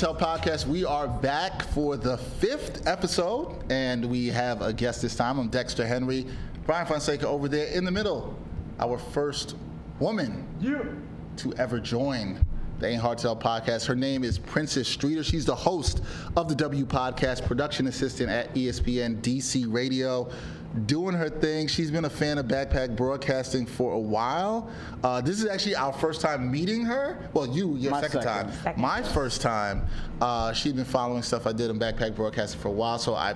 Tell podcast. We are back for the fifth episode, and we have a guest this time. I'm Dexter Henry. Bryan Fonseca over there in the middle. Our first woman to ever join the Ain't Hard Tell podcast. Her name is Princess Streeter. She's the host of the W Podcast, production assistant at ESPN DC Radio. Doing her thing. She's been a fan of Backpack Broadcasting for a while. Uh, this is actually our first time meeting her. Well, you, your second, second. time. Second. My first time. Uh, she's been following stuff I did on Backpack Broadcasting for a while, so I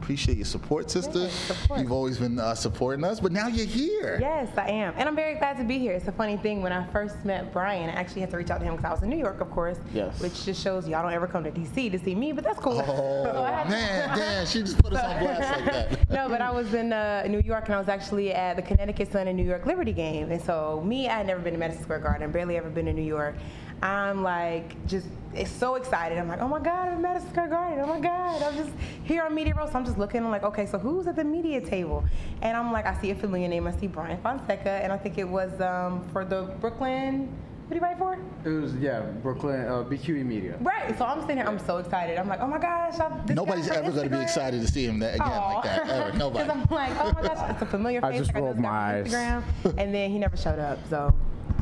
appreciate your support, sister. Yes, support. You've always been uh, supporting us, but now you're here. Yes, I am. And I'm very glad to be here. It's a funny thing. When I first met Bryan, I actually had to reach out to him because I was in New York, of course. Yes. Which just shows y'all don't ever come to DC to see me, but that's cool. Oh, So I to- man, damn, she just put us on blast like that. no, but I was in uh, New York and I was actually at the Connecticut Sun and New York Liberty game. And so, me, I had never been to Madison Square Garden, barely ever been to New York. I'm like, just it's so excited. I'm like, oh my God, I'm at Madison Square Garden. Oh my God. I'm just here on Media Row. So I'm just looking, I'm like, okay, so who's at the media table? And I'm like, I see a familiar name. I see Bryan Fonseca. And I think it was um, for the Brooklyn, what do you write for? It was yeah, Brooklyn uh, BQE Media. Right. So I'm sitting here, I'm so excited. I'm like, oh my gosh. This Nobody's ever going to be excited to see him that again like that. Ever. Nobody. Because I'm like, oh my gosh, it's a familiar face. I face. just like, rolled this guy my from eyes. Instagram. and then he never showed up. So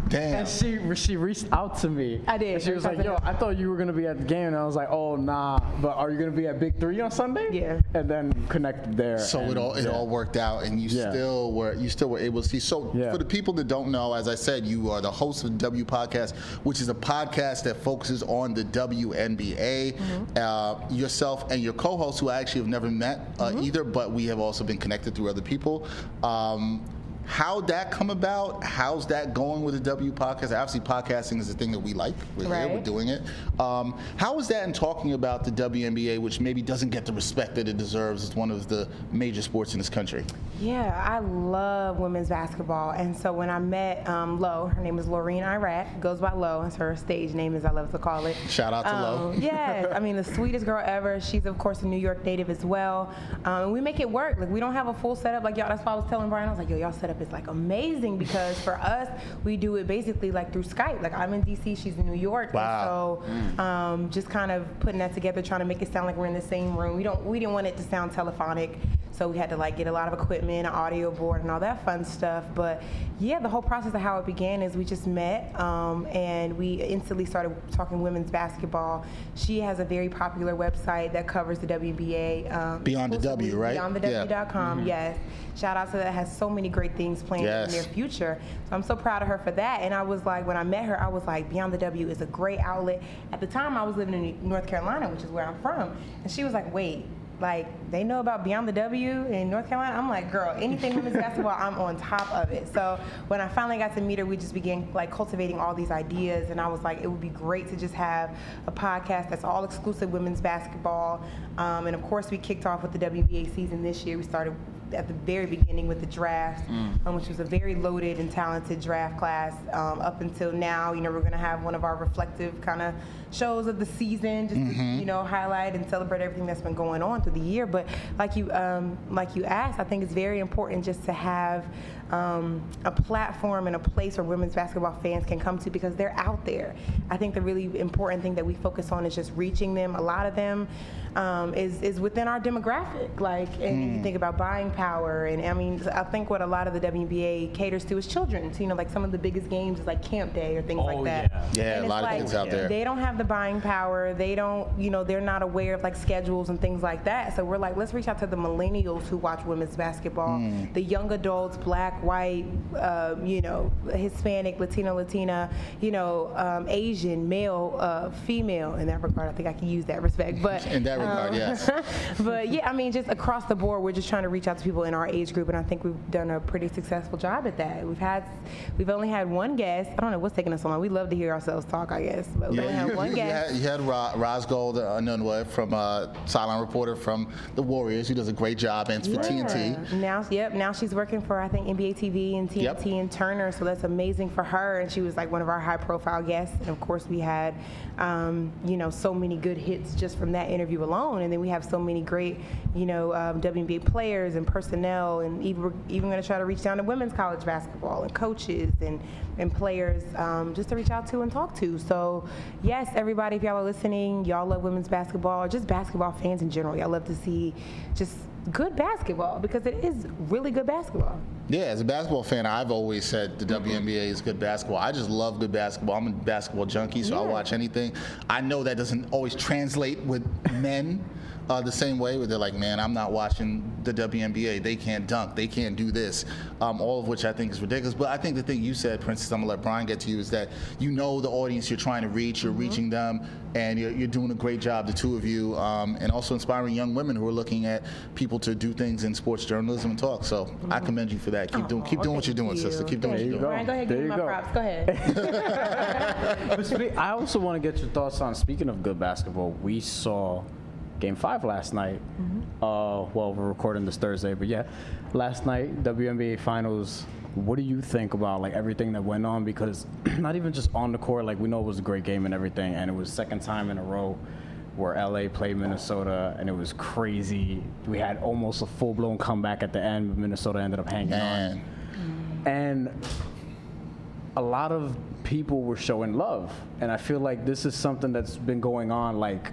Damn. And she she reached out to me. I did. And she was like, "Yo. I thought you were gonna be at the game," and I was like, "Oh nah, but are you gonna be at Big Three on Sunday?" Yeah. And then connected there. So it all it yeah. all worked out, and you Yeah. still were you still were able to see. So Yeah. for the people that don't know, as I said, you are the host of W Podcast, which is a podcast that focuses on the WNBA. Uh, yourself and your co-host, who I actually have never met uh, either, but we have also been connected through other people. Um, How'd that come about? How's that going with the W podcast? Obviously, podcasting is the thing that we like. We're here, we're doing it. Um, how is that in talking about the WNBA, which maybe doesn't get the respect that it deserves as one of the major sports in this country? yeah, I love women's basketball. And so when I met um, Lo, her name is Laureen Iraq, goes by Lo. It's her stage name, as I love to call it. Shout out to Lo. Um, yes, I mean the sweetest girl ever. She's of course a New York native as well, um, and we make it work. Like we don't have a full setup like y'all. That's why I was telling Brian. I was like, yo, y'all setup is like amazing because for us, we do it basically like through Skype. Like I'm in DC, she's in New York. Wow. And so um, just kind of putting that together, trying to make it sound like we're in the same room. We don't. We didn't want it to sound telephonic. So we had to like get a lot of equipment, an audio board, and all that fun stuff. But yeah, the whole process of how it began is we just met um, and we instantly started talking women's basketball. She has a very popular website that covers the WNBA. Um, Beyond the W, exclusively, right? Yeah. BeyondTheW.com. Yes. Shout out to that. Has so many great things planned Yes. in their future. So I'm so proud of her for that. And I was like, when I met her, I was like, Beyond the W is a great outlet. At the time, I was living in North Carolina, which is where I'm from, and she was like, wait. Like they know about Beyond the W in North Carolina. I'm like, girl, anything women's basketball, I'm on top of it. So when I finally got to meet her, we just began like cultivating all these ideas, and I was like, it would be great to just have a podcast that's all exclusive women's basketball. Um, and of course, we kicked off with the WBA season this year. We started at the very beginning with the draft, um, which was a very loaded and talented draft class. Um, up until now, you know, we're going to have one of our reflective kind of shows of the season, just to, you know, highlight and celebrate everything that's been going on through the year. But like you, um, like you asked, I think it's very important just to have um, a platform and a place where women's basketball fans can come to because they're out there. I think the really important thing that we focus on is just reaching them. A lot of them um, is is within our demographic. Like, and you think about buying power, and I mean, I think what a lot of the WNBA caters to is children. So, you know, like some of the biggest games is like Camp Day or things Oh, like that. yeah. Yeah, And a it's lot of like, kids out there. They don't have the buying power. They don't, you know, they're not aware of like schedules and things like that. So we're like, let's reach out to the millennials who watch women's basketball, Hmm. the young adults, black, white, um, you know, Hispanic, Latino, Latina, you know, um, Asian, male, uh, female. In that regard, I think I can use that respect. But in that regard, um, yes. but yeah, I mean, just across the board, we're just trying to reach out to people in our age group, and I think we've done a pretty successful job at that. We've had, we've only had one guest. I don't know what's taking us so long. We love to hear ourselves talk, I guess, but we only Yeah, had you, one you guest. had, you had Ra- Rosgold uh, Onwude from uh, sideline reporter from the Warriors, who does a great job, and for TNT. Now, yep. Now she's working for I think NBA TV and TNT Yep. and Turner, so that's amazing for her. And she was like one of our high-profile guests. And of course, we had, um, you know, so many good hits just from that interview alone. And then we have so many great, you know, um, WNBA players and personnel, and even we're even going to try to reach down to women's college basketball and coaches and and players um, just to reach out to and talk to. So, yes, everybody, if y'all are listening, y'all love women's basketball, or just basketball fans in general. Y'all love to see just good basketball because it is really good basketball. Yeah, as a basketball fan, I've always said the WNBA is good basketball. I just love good basketball. I'm a basketball junkie, so I Yeah. watch anything. I know that doesn't always translate with men uh, the same way, where they're like, man, I'm not watching the WNBA. They can't dunk. They can't do this. Um, all of which I think is ridiculous. But I think the thing you said, Princess, I'm going to let Bryan get to you, is that you know the audience you're trying to reach, you're reaching them, and you're, you're doing a great job, the two of you, um, and also inspiring young women who are looking at people to do things in sports journalism and talk. So I commend you for that. Keep doing, keep Aw, doing what you're thank doing, sister. Keep doing what you're you doing. go. Bryan, go ahead, There give me my go. props. Go ahead. I also want to get your thoughts on speaking of good basketball. We saw Game Five last night. Uh, well, we're recording this Thursday, but yeah, last night WNBA Finals. What do you think about like everything that went on? Because not even just on the court, like we know it was a great game and everything, and it was second time in a row where LA played Minnesota, and it was crazy. We had almost a full blown comeback at the end, but Minnesota ended up hanging on. And a lot of people were showing love. And I feel like this is something that's been going on like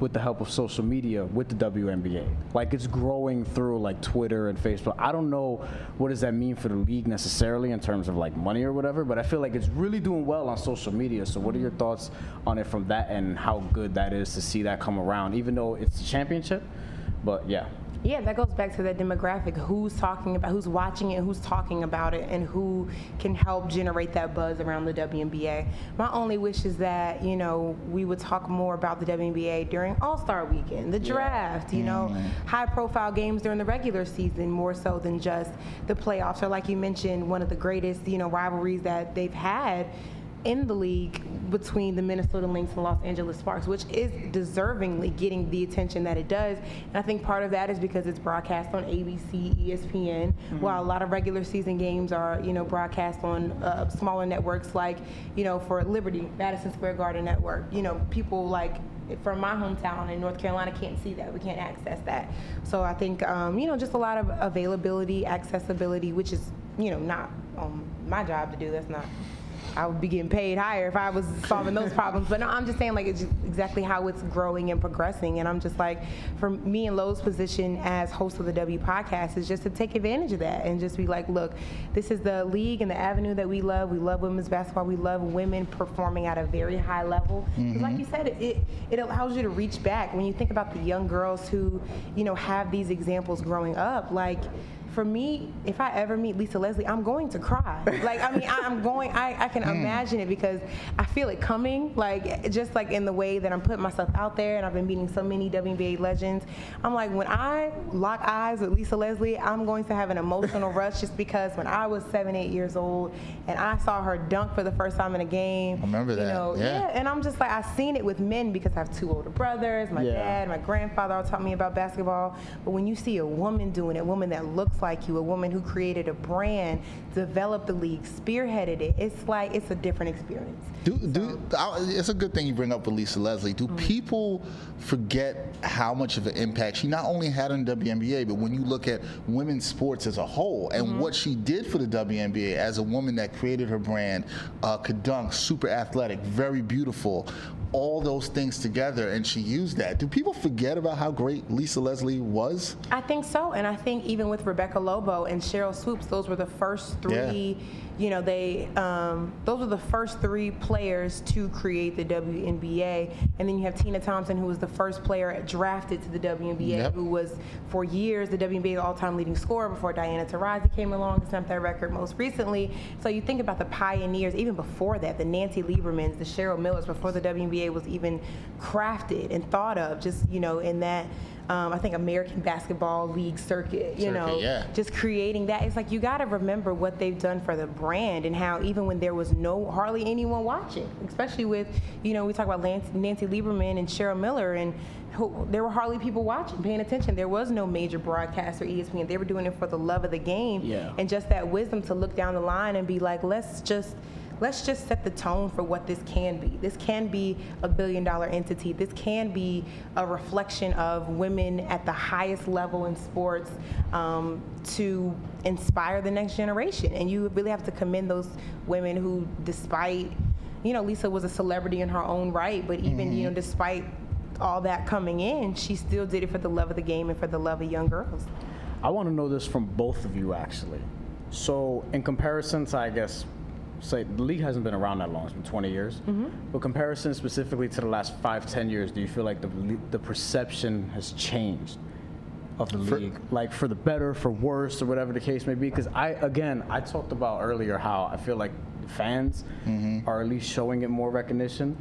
with the help of social media with the WNBA. Like it's growing through like Twitter and Facebook. I don't know what does that mean for the league necessarily in terms of like money or whatever, but I feel like it's really doing well on social media. So what are your thoughts on it from that and how good that is to see that come around even though it's a championship? But yeah. Yeah, that goes back to that demographic. Who's talking about, who's watching it, who's talking about it, and who can help generate that buzz around the WNBA. My only wish is that, you know, we would talk more about the WNBA during All Star weekend, the draft, you know, high profile games during the regular season more so than just the playoffs. Or, like you mentioned, one of the greatest, you know, rivalries that they've had in the league between the Minnesota Lynx and Los Angeles Sparks, which is deservingly getting the attention that it does. And I think part of that is because it's broadcast on ABC, ESPN, while a lot of regular season games are, you know, broadcast on uh, smaller networks like, you know, for Liberty, Madison Square Garden Network. You know, people like from my hometown in North Carolina can't see that. We can't access that. So I think, um, you know, just a lot of availability, accessibility, which is, you know, not um, my job to do. That's not. I would be getting paid higher if I was solving those problems. But no, I'm just saying like it's exactly how it's growing and progressing. And I'm just like, for me and Lo's position as host of the W podcast is just to take advantage of that and just be like, look, this is the league and the avenue that we love. We love women's basketball. We love women performing at a very high level. 'Cause Like mm-hmm. you said, it it allows you to reach back when you think about the young girls who, you know, have these examples growing up. Like for me, if I ever meet Lisa Leslie, I'm going to cry. Like, I mean, I'm going, I, I can hmm. imagine it because I feel it coming, like, just like in the way that I'm putting myself out there and I've been meeting so many WNBA legends. I'm like, when I lock eyes with Lisa Leslie, I'm going to have an emotional rush just because when I was seven, eight years old and I saw her dunk for the first time in a game. I remember you that, Know, yeah. and I'm just like, I've seen it with men because I have two older brothers, my Yeah. dad, my grandfather all taught me about basketball. But when you see a woman doing it, a woman that looks like you, a woman who created a brand, developed the league, spearheaded it, it's like it's a different experience. Do, do, I- it's a good thing you bring up with Lisa Leslie. Do people forget how much of an impact she not only had on WNBA, but when you look at women's sports as a whole and what she did for the WNBA as a woman that created her brand, uh, could dunk, super athletic, very beautiful. All those things together and she used that. Do people forget about how great Lisa Leslie was? I think so, and I think even with Rebecca Lobo and Sheryl Swoopes, those were the first three. Yeah. You know, they um, those were the first three players to create the WNBA, and then you have Tina Thompson, who was the first player drafted to the WNBA, yep. who was for years the WNBA all-time leading scorer before Diana Taurasi came along and set that record most recently. So you think about the pioneers, even before that, the Nancy Liebermans, the Cheryl Millers, before the WNBA was even crafted and thought of, just you know, in that um, I think American Basketball League circuit, you circuit, know, yeah. just creating that. It's like you got to remember what they've done for the brand and how even when there was no hardly anyone watching, especially with, you know, we talk about Lance, Nancy Lieberman and Cheryl Miller and who, there were hardly people watching, paying attention. There was no major broadcast or ESPN. They were doing it for the love of the game yeah. and just that wisdom to look down the line and be like, let's just – let's just set the tone for what this can be. This can be a billion dollar entity. This can be a reflection of women at the highest level in sports um, to inspire the next generation. And you really have to commend those women who, despite, you know, Lisa was a celebrity in her own right, but even, mm-hmm. you know, despite all that coming in, she still did it for the love of the game and for the love of young girls. I want to know this from both of you, actually. So, in comparison to, I guess, say the league hasn't been around that long; it's been 20 years. Mm-hmm. But comparison specifically to the last five, 10 years, do you feel like the the perception has changed of the for, league, like for the better, for worse, or whatever the case may be? Because I, again, I talked about earlier how I feel like fans mm-hmm. are at least showing it more recognition.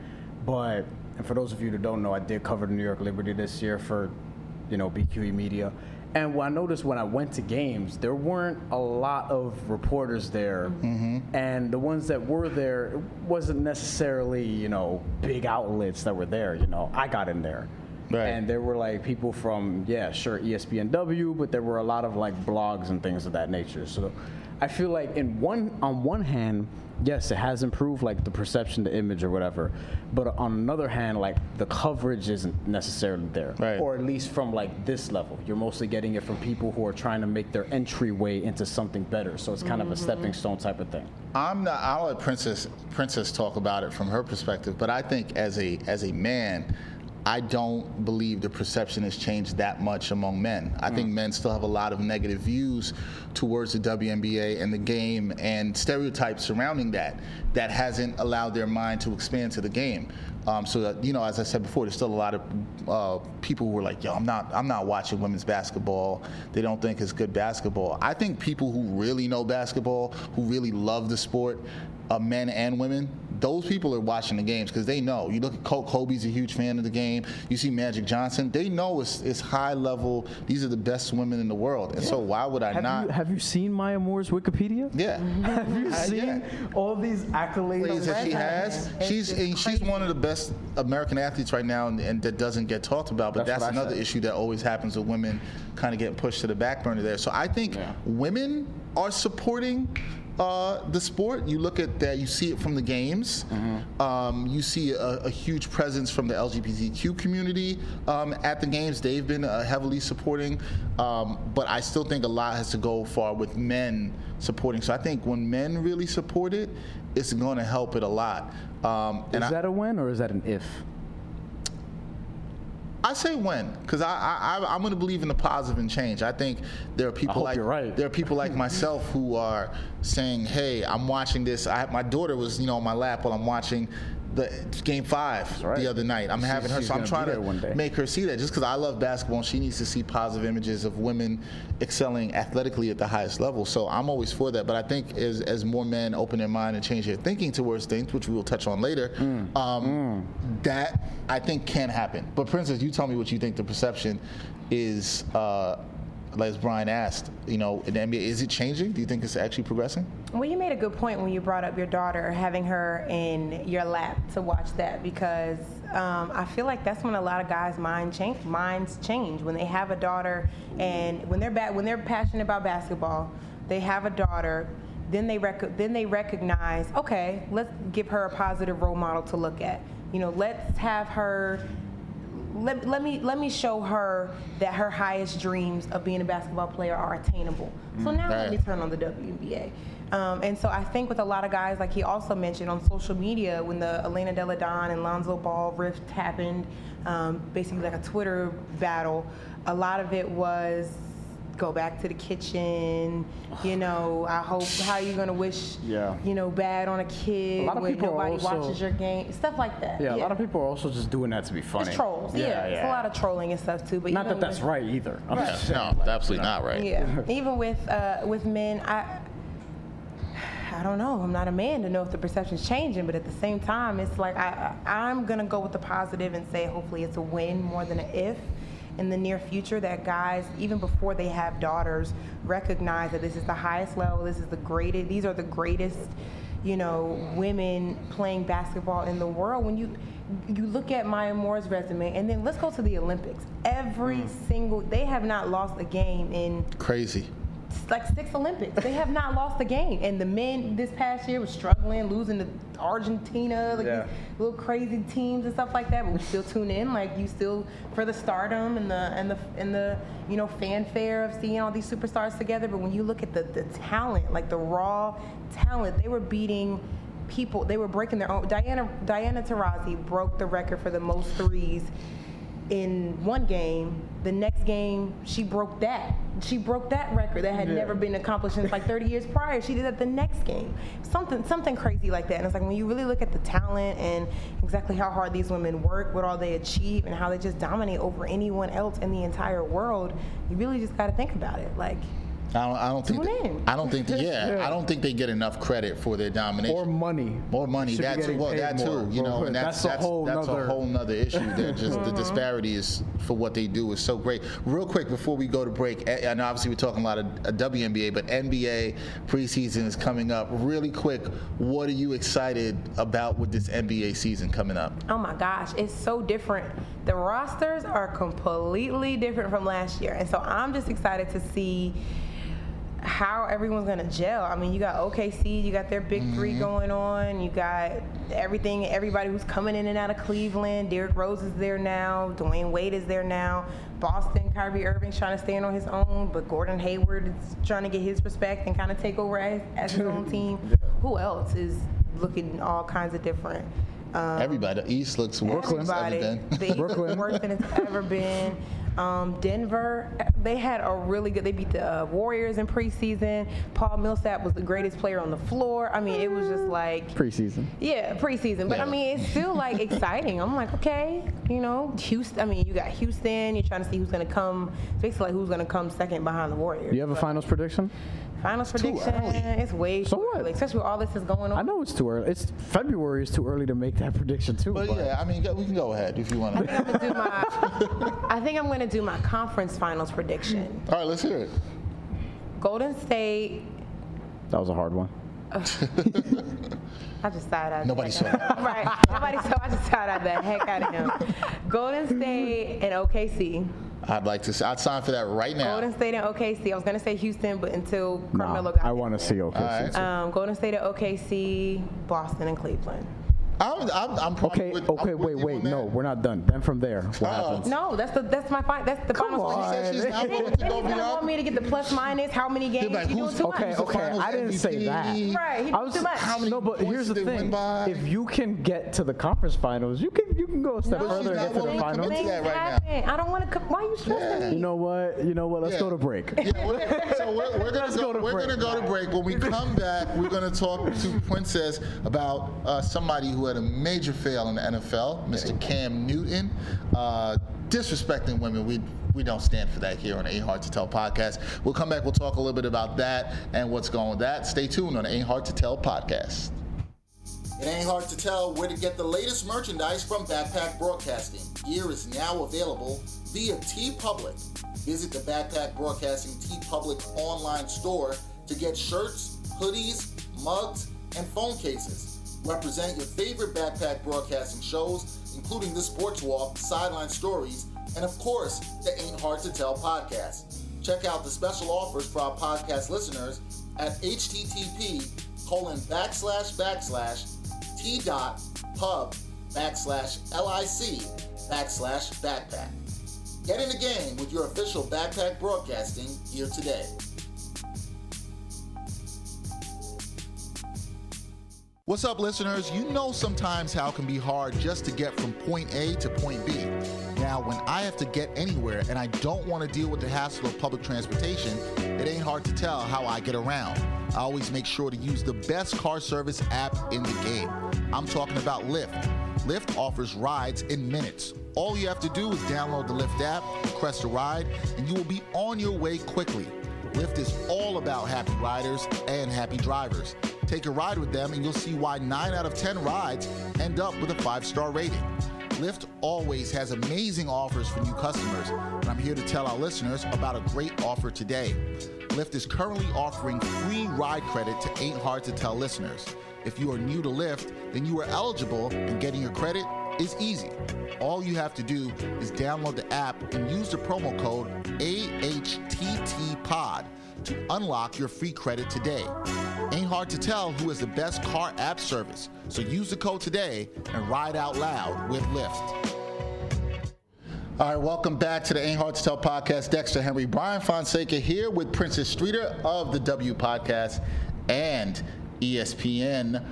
But and for those of you that don't know, I did cover the New York Liberty this year for, you know, BQE Media. And what I noticed when I went to games, there weren't a lot of reporters there, mm-hmm. and the ones that were there it wasn't necessarily you know big outlets that were there. You know, I got in there. Right. And there were like people from, yeah, sure, ESPNW, but there were a lot of like blogs and things of that nature. So I feel like in one on one hand, yes, it has improved like the perception, the image, or whatever. But on another hand, like the coverage isn't necessarily there, right. or at least from like this level. You're mostly getting it from people who are trying to make their entryway into something better. So it's kind mm-hmm. of a stepping stone type of thing. I'm not. I'll let Princess Princess talk about it from her perspective. But I think as a as a man. I don't believe the perception has changed that much among men. I mm. think men still have a lot of negative views towards the WNBA and the game and stereotypes surrounding that that hasn't allowed their mind to expand to the game. Um, so that, you know, as I said before, there's still a lot of uh, people who are like, "Yo, I'm not, I'm not watching women's basketball. They don't think it's good basketball." I think people who really know basketball, who really love the sport, uh, men and women, those people are watching the games because they know. You look at Cole, Kobe's a huge fan of the game. You see Magic Johnson, they know it's, it's high level. These are the best women in the world, and yeah. so why would I have not? You, have you seen Maya Moore's Wikipedia? Yeah. have you seen yeah. all these accolades that she has? She's she's one of the best American athletes right now, and, and that doesn't get talked about. But that's, that's another said. issue that always happens with women, kind of getting pushed to the back burner there. So I think yeah. women are supporting uh, the sport. You look at that, you see it from the games. Mm-hmm. Um, you see a, a, huge presence from the LGBTQ community um, at the games. They've been uh, heavily supporting, um, but I still think a lot has to go far with men supporting. So I think when men really support it, it's going to help it a lot. Um, is that a win or is that an if? I say when, because I, I I'm going to believe in the positive and change. I think there are people like right. there are people like myself who are saying, "Hey, I'm watching this." I, my daughter was, you know, on my lap while I'm watching the game five right. the other night. I'm having her, so I'm trying to make her see that. Just because I love basketball, and she needs to see positive images of women excelling athletically at the highest level. So I'm always for that. But I think as as more men open their mind and change their thinking towards things, which we will touch on later, mm. Um, mm. that I think can happen. But Princess, you tell me what you think the perception is. Uh, as Bryan asked, you know, in the NBA, is it changing? Do you think it's actually progressing? Well, you made a good point when you brought up your daughter, having her in your lap to watch that, because um, I feel like that's when a lot of guys' mind change, minds change when they have a daughter, and when they're ba- when they're passionate about basketball, they have a daughter. Then they rec- then they recognize, okay, let's give her a positive role model to look at. You know, let's have her let, let me let me show her that her highest dreams of being a basketball player are attainable. So now let me turn on the WNBA. Um, and so I think with a lot of guys, like he also mentioned on social media, when the Elena Delle Donne and Lonzo Ball rift happened, um, basically like a Twitter battle, a lot of it was go back to the kitchen. You know, I hope how you gonna wish, Yeah. you know, bad on a kid A lot of when people are nobody also- watches your game, stuff like that. Yeah, a lot of people are also just doing that to be funny. It's trolls. Yeah, it's a lot of trolling and stuff too. But Not that that's with- right either. I'm Yeah, saying, no, like, absolutely not right. Yeah, even with uh, with men, I I don't know. I'm not a man to know if the perception's changing, but at the same time, it's like I I- I'm gonna go with the positive and say hopefully it's a win more than an if. In the near future, that guys, even before they have daughters, recognize that this is the highest level. This is the greatest. These are the greatest, you know, women playing basketball in the world. When you you look at Maya Moore's resume, and then let's go to the Olympics. Every mm. single they have not lost a game in Crazy. Like six Olympics. They have not lost a game. And the men this past year was struggling, losing to Argentina, like Yeah. these little crazy teams and stuff like that. But we still tune in, like you still for the stardom and the and the and the you know fanfare of seeing all these superstars together. But when you look at the the talent, like the raw talent, they were beating people. They were breaking their own. Diana Diana Taurasi broke the record for the most threes in one game. The next game, she broke that. She broke that record that had Yeah. never been accomplished since like 30 years prior. She did that the next game. Something, something crazy like that. And it's like when you really look at the talent and exactly how hard these women work, what all they achieve, and how they just dominate over anyone else in the entire world, you really just got to think about it. Like, I don't, I don't think. Tune That, in. I don't think. That, yeah, Yeah. I don't think they get enough credit for their domination. Or money. More money, Should that too. Well, that more. too. You know, and that's that's a whole that's nother- a whole nother issue. That just the disparity is for what they do is so great. Real quick before we go to break, I I obviously we're talking a lot of uh, WNBA, but NBA preseason is coming up. Really quick, what are you excited about with this NBA season coming up? Oh my gosh, it's so different. The rosters are completely different from last year. And so I'm just excited to see how everyone's going to gel. I mean, you got OKC, you got their big three going on, you got everything, everybody who's coming in and out of Cleveland. Derrick Rose is there now, Dwyane Wade is there now. Boston, Kyrie Irving's trying to stand on his own, but Gordon Hayward is trying to get his respect and kind of take over as, as his own team. Who else is looking all kinds of different? Um, Everybody, the East looks worse than it's ever been. The East Brooklyn. worse than it's ever been. Um, Denver, they had a really good. They beat the uh, Warriors in preseason. Paul Millsap was the greatest player on the floor. I mean, it was just like Preseason. yeah, preseason. But Yeah. I mean, it's still like exciting. I'm like, okay, you know, Houston. I mean, you got Houston. You're trying to see who's going to come. It's basically like who's going to come second behind the Warriors. Do you have a finals prediction? Finals prediction. early. It's way So too what? early, especially with all this is going on. I know it's too early. It's February is too early to make that prediction too. But yeah, I mean, we can go ahead if you want I to. think I'm gonna do my. I think I'm gonna do my conference finals prediction. All right, let's hear it. Golden State. that was a hard one. I just side eyed. Nobody saw that. Right. Nobody saw. I just side eyed the heck out of him. Golden State and OKC. I'd like to. See, I'd sign for that right now. Golden State and OKC. I was gonna say Houston, but until Nah, Carmelo got I want to see OKC. All right. Um, Golden State and OKC, Boston and Cleveland. I'm, I'm, I'm probably Okay, with, okay, I'm wait, wait, no, we're not done. Then from there, what Oh. happens? No, that's the that's my fi- that's the Come finals on. prediction. She said she's not Then- willing to go beyond. want me to get the plus minus. How many games? Like, you doing too Okay, much. the okay, I didn't say that. Right, he I did was too much. How many no, but here's the did they win thing: if you can get to the conference finals, you can you can go a step No, further and get to the finals. commit to that right now. I don't want to. Why are you stressing Yeah. me? You know what? You know what? Let's Yeah. go to break. Yeah, we're, so we're, we're gonna go, go to we're break. gonna go to break. When we come back, we're gonna talk to Princess about uh, somebody who had a major fail in the NFL, Mr. Cam Newton, uh, disrespecting women. We we don't stand for that here on the Ain't Hard to Tell podcast. We'll come back. We'll talk a little bit about that and what's going with that. Stay tuned on the Ain't Hard to Tell podcast. It ain't hard to tell where to get the latest merchandise from Backpack Broadcasting. Gear is now available via TeePublic. Visit the Backpack Broadcasting TeePublic online store to get shirts, hoodies, mugs, and phone cases. Represent your favorite Backpack Broadcasting shows, including the Sports Walk, Sideline Stories, and of course, the Ain't Hard to Tell podcast. Check out the special offers for our podcast listeners at http colon backslash backslash t dot pub backslash lic backslash backpack. Get in the game with your official backpack broadcasting gear today. What's up, listeners? You know sometimes how it can be hard just to get from point A to point B. Now, when I have to get anywhere and I don't want to deal with the hassle of public transportation, it ain't hard to tell how I get around. I always make sure to use the best car service app in the game. I'm talking about Lyft. Lyft offers rides in minutes. All you have to do is download the Lyft app, request a ride, and you will be on your way quickly. Lyft is all about happy riders and happy drivers. Take a ride with them, and you'll see why 9 out of 10 rides end up with a 5 star rating. Lyft always has amazing offers for new customers, and I'm here to tell our listeners about a great offer today. Lyft is currently offering free ride credit to Ain't Hard to Tell listeners. If you are new to Lyft, then you are eligible, and getting your credit is easy. All you have to do is download the app and use the promo code AHTTPOD to unlock your free credit today. Ain't hard to tell who has the best car app service, so use the code today and ride out loud with Lyft. All right, welcome back to the Ain't Hard to Tell podcast. Dexter Henry, Bryan Fonseca here with Princess Streeter of the W Podcast and ESPN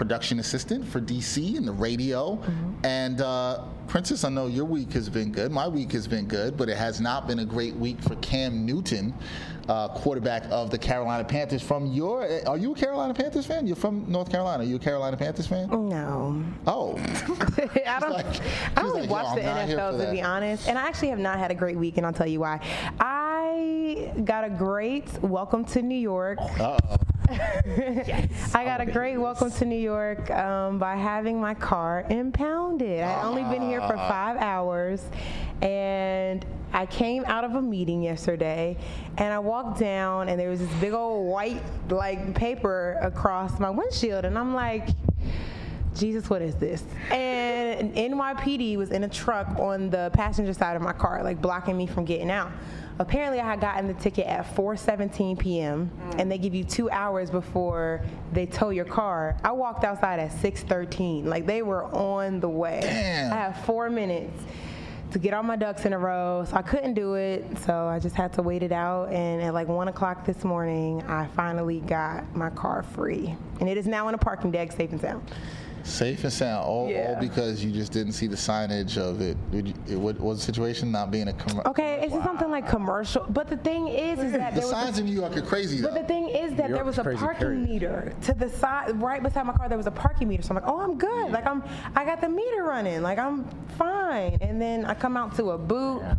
production assistant for DC and the radio. Mm-hmm. And uh, Princess, I know your week has been good. My week has been good, but it has not been a great week for Cam Newton, uh, quarterback of the Carolina Panthers. From your, are you a Carolina Panthers fan? You're from North Carolina. Are you a Carolina Panthers fan? No. Oh. I don't. Like, I don't like, watch the NFL to be honest, and I actually have not had a great week, and I'll tell you why. I got a great welcome to New York. Uh oh yes. I got a great welcome to New York um, by having my car impounded. I'd only been here for ah. five hours, and I came out of a meeting yesterday, and I walked down, and there was this big old white like paper across my windshield, and I'm like. Jesus, what is this? And NYPD was in a truck on the passenger side of my car, like blocking me from getting out apparently I had gotten the ticket at 4:17 p.m. Mm. and they give you two hours before they tow your car. I walked outside at 6:13. Like they were on the way. Damn. I had four minutes to get all my ducks in a row, so I couldn't do it. So I just had to wait it out. And at like one o'clock this morning, I finally got my car free, and it is now in a parking deck, safe and sound. Safe and sound, all, yeah. all because you just didn't see the signage of it. You, it what was the situation not being a commercial? Okay, it's wow. something like commercial. But the thing is, is that the signs a, in New York are crazy. But the thing is that there was a parking period. meter to the side, right beside my car. There was a parking meter, so I'm like, oh, I'm good. Like I'm, I got the meter running. Like I'm fine. And then I come out to a boot. Yeah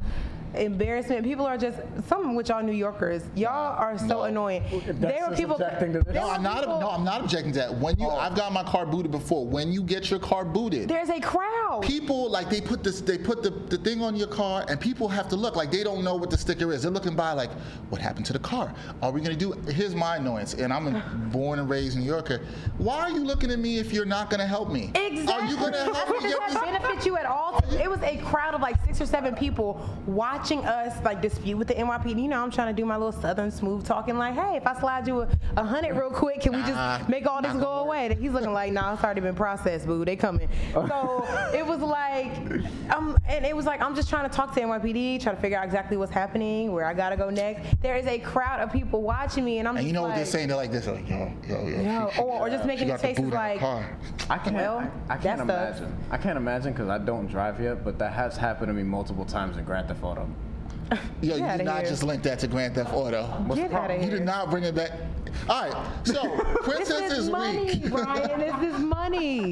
embarrassment. People are just some with y'all New Yorkers. Y'all are so no. annoying. There were people. No, I'm not. no, I'm not objecting to that. When you, oh. I've got my car booted before. When you get your car booted, there's a crowd. People like they put this, they put the, the thing on your car, and people have to look like they don't know what the sticker is. They're looking by like, what happened to the car? Are we gonna do? Here's my annoyance, and I'm a born and raised New Yorker. Why are you looking at me if you're not gonna help me? Exactly. Are you gonna help me? Does that benefit you at all? It was a crowd of like six or seven people watching us like dispute with the NYPD. You know, I'm trying to do my little southern smooth talking, like, hey, if I slide you a, a hundred real quick, can we just make all this go away? And He's looking like, nah, it's already been processed, boo. They coming. So it was like, um, and it was like, I'm just trying to talk to NYPD, try to figure out exactly what's happening, where I gotta go next. There is a crowd of people watching me, and I'm. Just And you know like, what they're saying? They're like this, like yo, yo, yo. yo or, or just making these faces like. I can't. Well, I, I can't imagine. I can't imagine because I don't drive yet, but that has happened to me multiple times in Grand Theft Auto. Yo, you did not here. just link that to Grand Theft Auto. What's Get out of here. You did not bring it back. All right, so Princess this is, money, weak. This is money.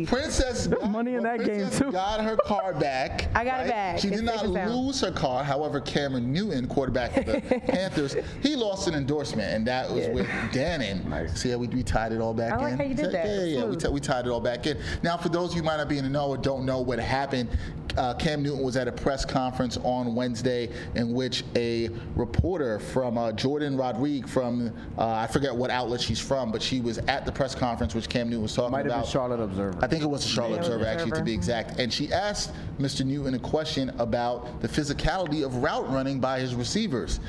Princess got, money in that Princess game too. Got her car back. I got right? it back. She it's did not lose her car. However, Cameron Newton, quarterback of the Panthers, he lost an endorsement, and that was yeah. with Dannon. Nice. See how we, we tied it all back I in. like how you did that. Yeah, yeah, yeah. We, t- we tied it all back in. Now, for those of you who might not be in the know or don't know what happened, uh, Cam Newton was at a press conference on Wednesday in which a reporter from uh, Jourdan Rodrigue from uh, I forget what outlet she's from, but she was at the press conference which Cam Newton was talking Might about. Might have been Charlotte Observer. I think it was the Charlotte Observer, Observer, actually, to be exact. And she asked Mr. Newton a question about the physicality of route running by his receivers.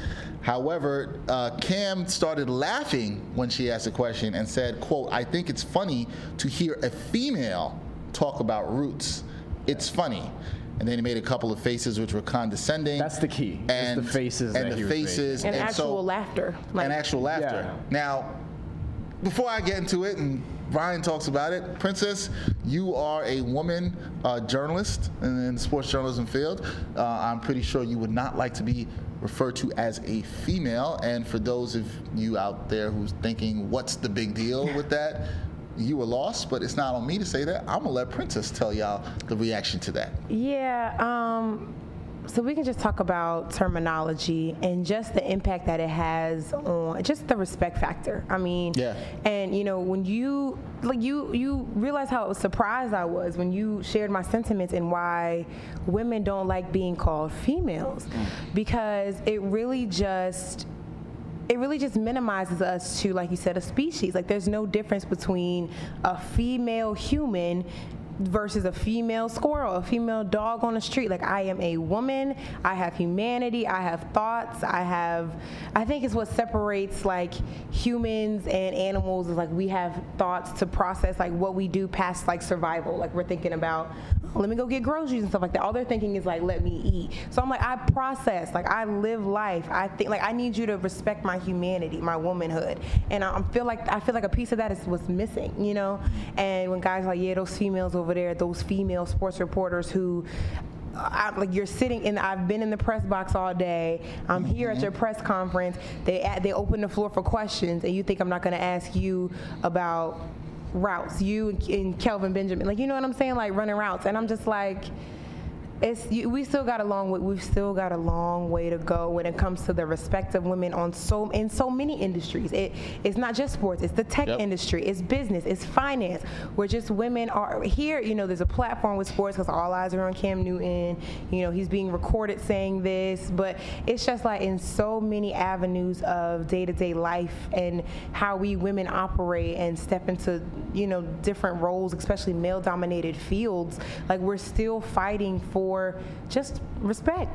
However, uh, Cam started laughing when she asked the question and said, "quote I think it's funny to hear a female talk about routes. It's funny." and then he made a couple of faces which were condescending. That's the key. And the faces and that the he was faces And, and actual so, laughter. Like, and actual laughter. Yeah. Now, before I get into it, and Bryan talks about it, Princess, you are a woman uh, journalist in, in the sports journalism field. Uh, I'm pretty sure you would not like to be referred to as a female. And for those of you out there who's thinking, what's the big deal with that? You were lost, but it's not on me to say that. I'm gonna let Princess tell y'all the reaction to that. Yeah. Um, so we can just talk about terminology and just the impact that it has on just the respect factor. I mean, Yeah. And you know, when you like you you realize how surprised I was when you shared my sentiments and why women don't like being called females, mm. because it really just it really just minimizes us to, like you said, a species. Like there's no difference between a female human versus a female squirrel, a female dog on the street. Like I am a woman, I have humanity, I have thoughts, I have I think it's what separates like humans and animals is like we have thoughts to process like what we do past like survival. Like we're thinking about oh, let me go get groceries and stuff like that. All they're thinking is like let me eat. So I'm like I process, like I live life. I think like I need you to respect my humanity, my womanhood. And I, feel like I feel like a piece of that is what's missing, you know? And when guys are like, yeah, those females over there, those female sports reporters who I, like you're sitting in. I've been in the press box all day. I'm here at mm-hmm. your press conference. They they open the floor for questions, and you think I'm not going to ask you about routes? You and Kelvin Benjamin, like you know what I'm saying, like running routes, and I'm just like. It's, you, we still got a long way. We've still got a long way to go when it comes to the respect of women on so in so many industries. It, it's not just sports. It's the tech Yep. industry. It's business. It's finance. Where just women are here. You know, there's a platform with sports because all eyes are on Cam Newton. You know, he's being recorded saying this, but it's just like in so many avenues of day-to-day life and how we women operate and step into you know different roles, especially male-dominated fields. Like we're still fighting for just respect.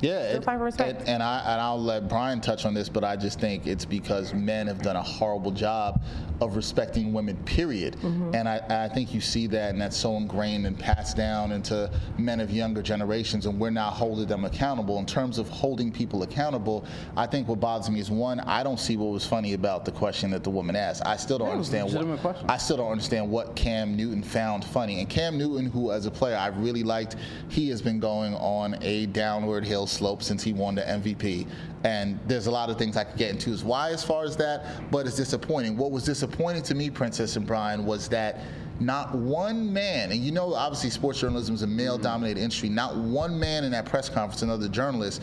Yeah, it- respect. and, I and I'll let Bryan touch on this, but I just think it's because men have done a horrible job of respecting women. Period. Mm-hmm. And I, I think you see that, and that's so ingrained and passed down into men of younger generations, and we're now holding them accountable. In terms of holding people accountable, I think what bothers me is one, I don't see what was funny about the question that the woman asked. I still don't Yeah, it understand what question. I still don't understand what Cam Newton found funny. And Cam Newton, who as a player I really liked, he has been going on a downward hill slope since he won the MVP. And there's a lot of things I could get into as why as far as that, but it's disappointing. What was disappointing to me, Princess and Bryan, was that not one man, and you know obviously sports journalism is a male-dominated industry, not one man in that press conference, another journalist,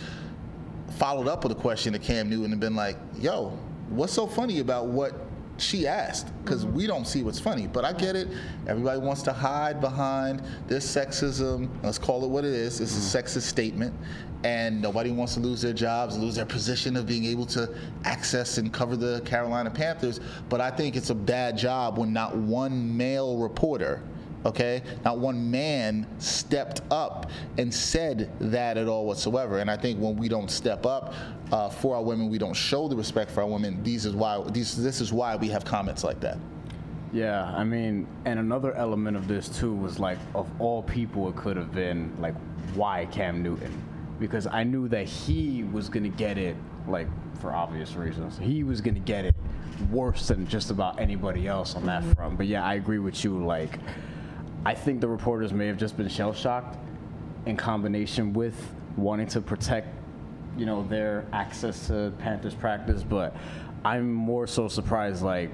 followed up with a question to Cam Newton and been like, yo, what's so funny about what she asked? Because we don't see what's funny. But I get it. Everybody wants to hide behind this sexism. Let's call it what it is. It's a mm-hmm. sexist statement. And nobody wants to lose their jobs, lose their position of being able to access and cover the Carolina Panthers. But I think it's a bad job when not one male reporter okay? Not one man stepped up and said that at all whatsoever. And I think when we don't step up uh, for our women, we don't show the respect for our women. These is why these, this is why we have comments like that. Yeah, I mean, and another element of this too was like, of all people, it could have been like, why Cam Newton? Because I knew that he was gonna get it, like for obvious reasons. He was gonna get it worse than just about anybody else on that front. But yeah, I agree with you. Like, I think the reporters may have just been shell shocked in combination with wanting to protect, you know, their access to Panthers practice. But I'm more so surprised, like,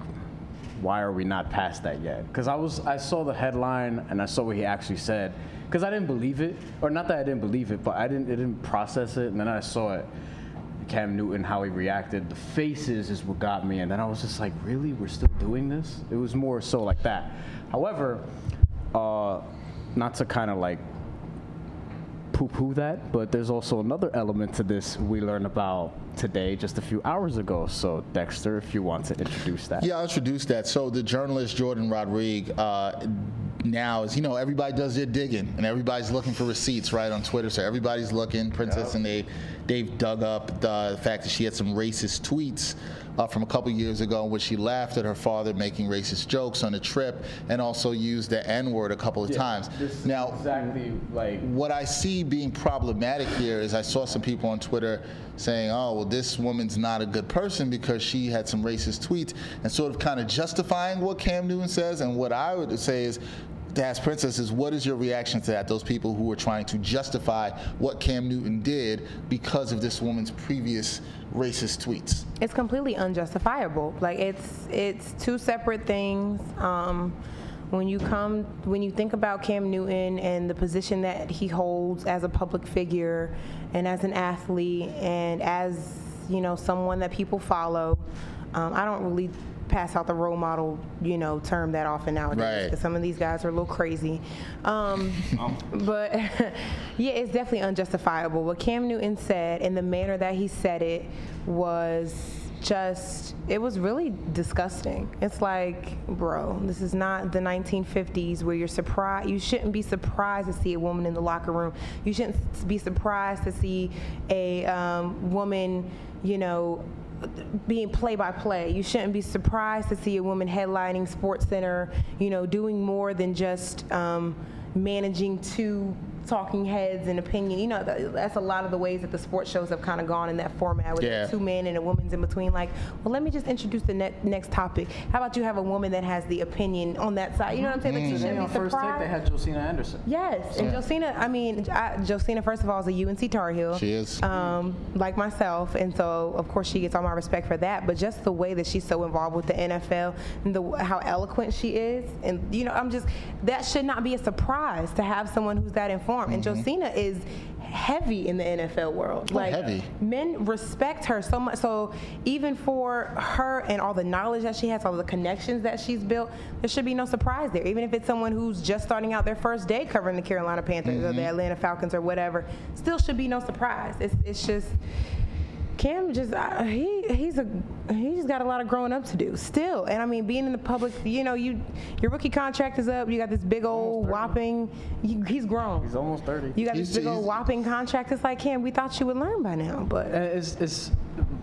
why are we not past that yet? Because I was, I saw the headline and I saw what he actually said. Because I didn't believe it, or not that I didn't believe it, but I didn't, I didn't process it. And then I saw it, Cam Newton, how he reacted. The faces is what got me, and then I was just like, really, we're still doing this? It was more so like that. However, uh, not to kind of like poo-poo that, but there's also another element to this we learned about today, just a few hours ago. So Dexter, if you want to introduce that. Yeah, I'll introduce that. So the journalist Jourdan Rodrigue uh, now is, you know, everybody does their digging and everybody's looking for receipts, right, on Twitter. So everybody's looking, Princess, and they they've dug up the fact that she had some racist tweets uh, from a couple years ago in which she laughed at her father making racist jokes on a trip and also used the N word a couple of Yeah, times. Now, exactly like what I see being problematic here is I saw some people on Twitter saying, oh, well, this woman's not a good person because she had some racist tweets and sort of kind of justifying what Cam Newton says. And what I would say is, to ask Princess is what is your reaction to that? Those people who are trying to justify what Cam Newton did because of this woman's previous racist tweets. It's completely unjustifiable. Like it's it's two separate things. Um, when you come when you think about Cam Newton and the position that he holds as a public figure and as an athlete and as you know someone that people follow, um, I don't really pass out the role model you know term that often nowadays Right. 'cause some of these guys are a little crazy. Um, but yeah, it's definitely unjustifiable. What Cam Newton said and the manner that he said it was just, it was really disgusting. It's like, bro, this is not the 1950s where you're surprised. You shouldn't be surprised to see a woman in the locker room. You shouldn't be surprised to see a um, woman, you know, being play by play. You shouldn't be surprised to see a woman headlining Sports Center, you know, doing more than just um, managing two talking heads and opinion. You know, that's a lot of the ways that the sports shows have kind of gone in that format with Yeah. two men and a woman's in between. Like, well, let me just introduce the ne- next topic. How about you have a woman that has the opinion on that side? You know what I'm saying? Like, you today shouldn't on be first take surprised. they had Josina Anderson. Yes, and Yeah. Josina. I mean, I, Josina. First of all, is a UNC Tar Heel. She is. Um, like myself, and so of course she gets all my respect for that. But just the way that she's so involved with the NFL, and the how eloquent she is, and you know, I'm just that should not be a surprise to have someone who's that informed. And mm-hmm. Josina is heavy in the NFL world. Oh, like heavy. men respect her so much. So even for her and all the knowledge that she has, all the connections that she's built, there should be no surprise there. Even if it's someone who's just starting out their first day covering the Carolina Panthers or the mm-hmm. Atlanta Falcons or whatever, still should be no surprise. It's it's just. Cam just uh, he he's a he just got a lot of growing up to do still, and I mean being in the public, you know, you your rookie contract is up. You got this big old whopping. You, he's grown. He's almost 30. You got He's- this big old whopping contract. It's like Cam, we thought you would learn by now, but Uh, It's, it's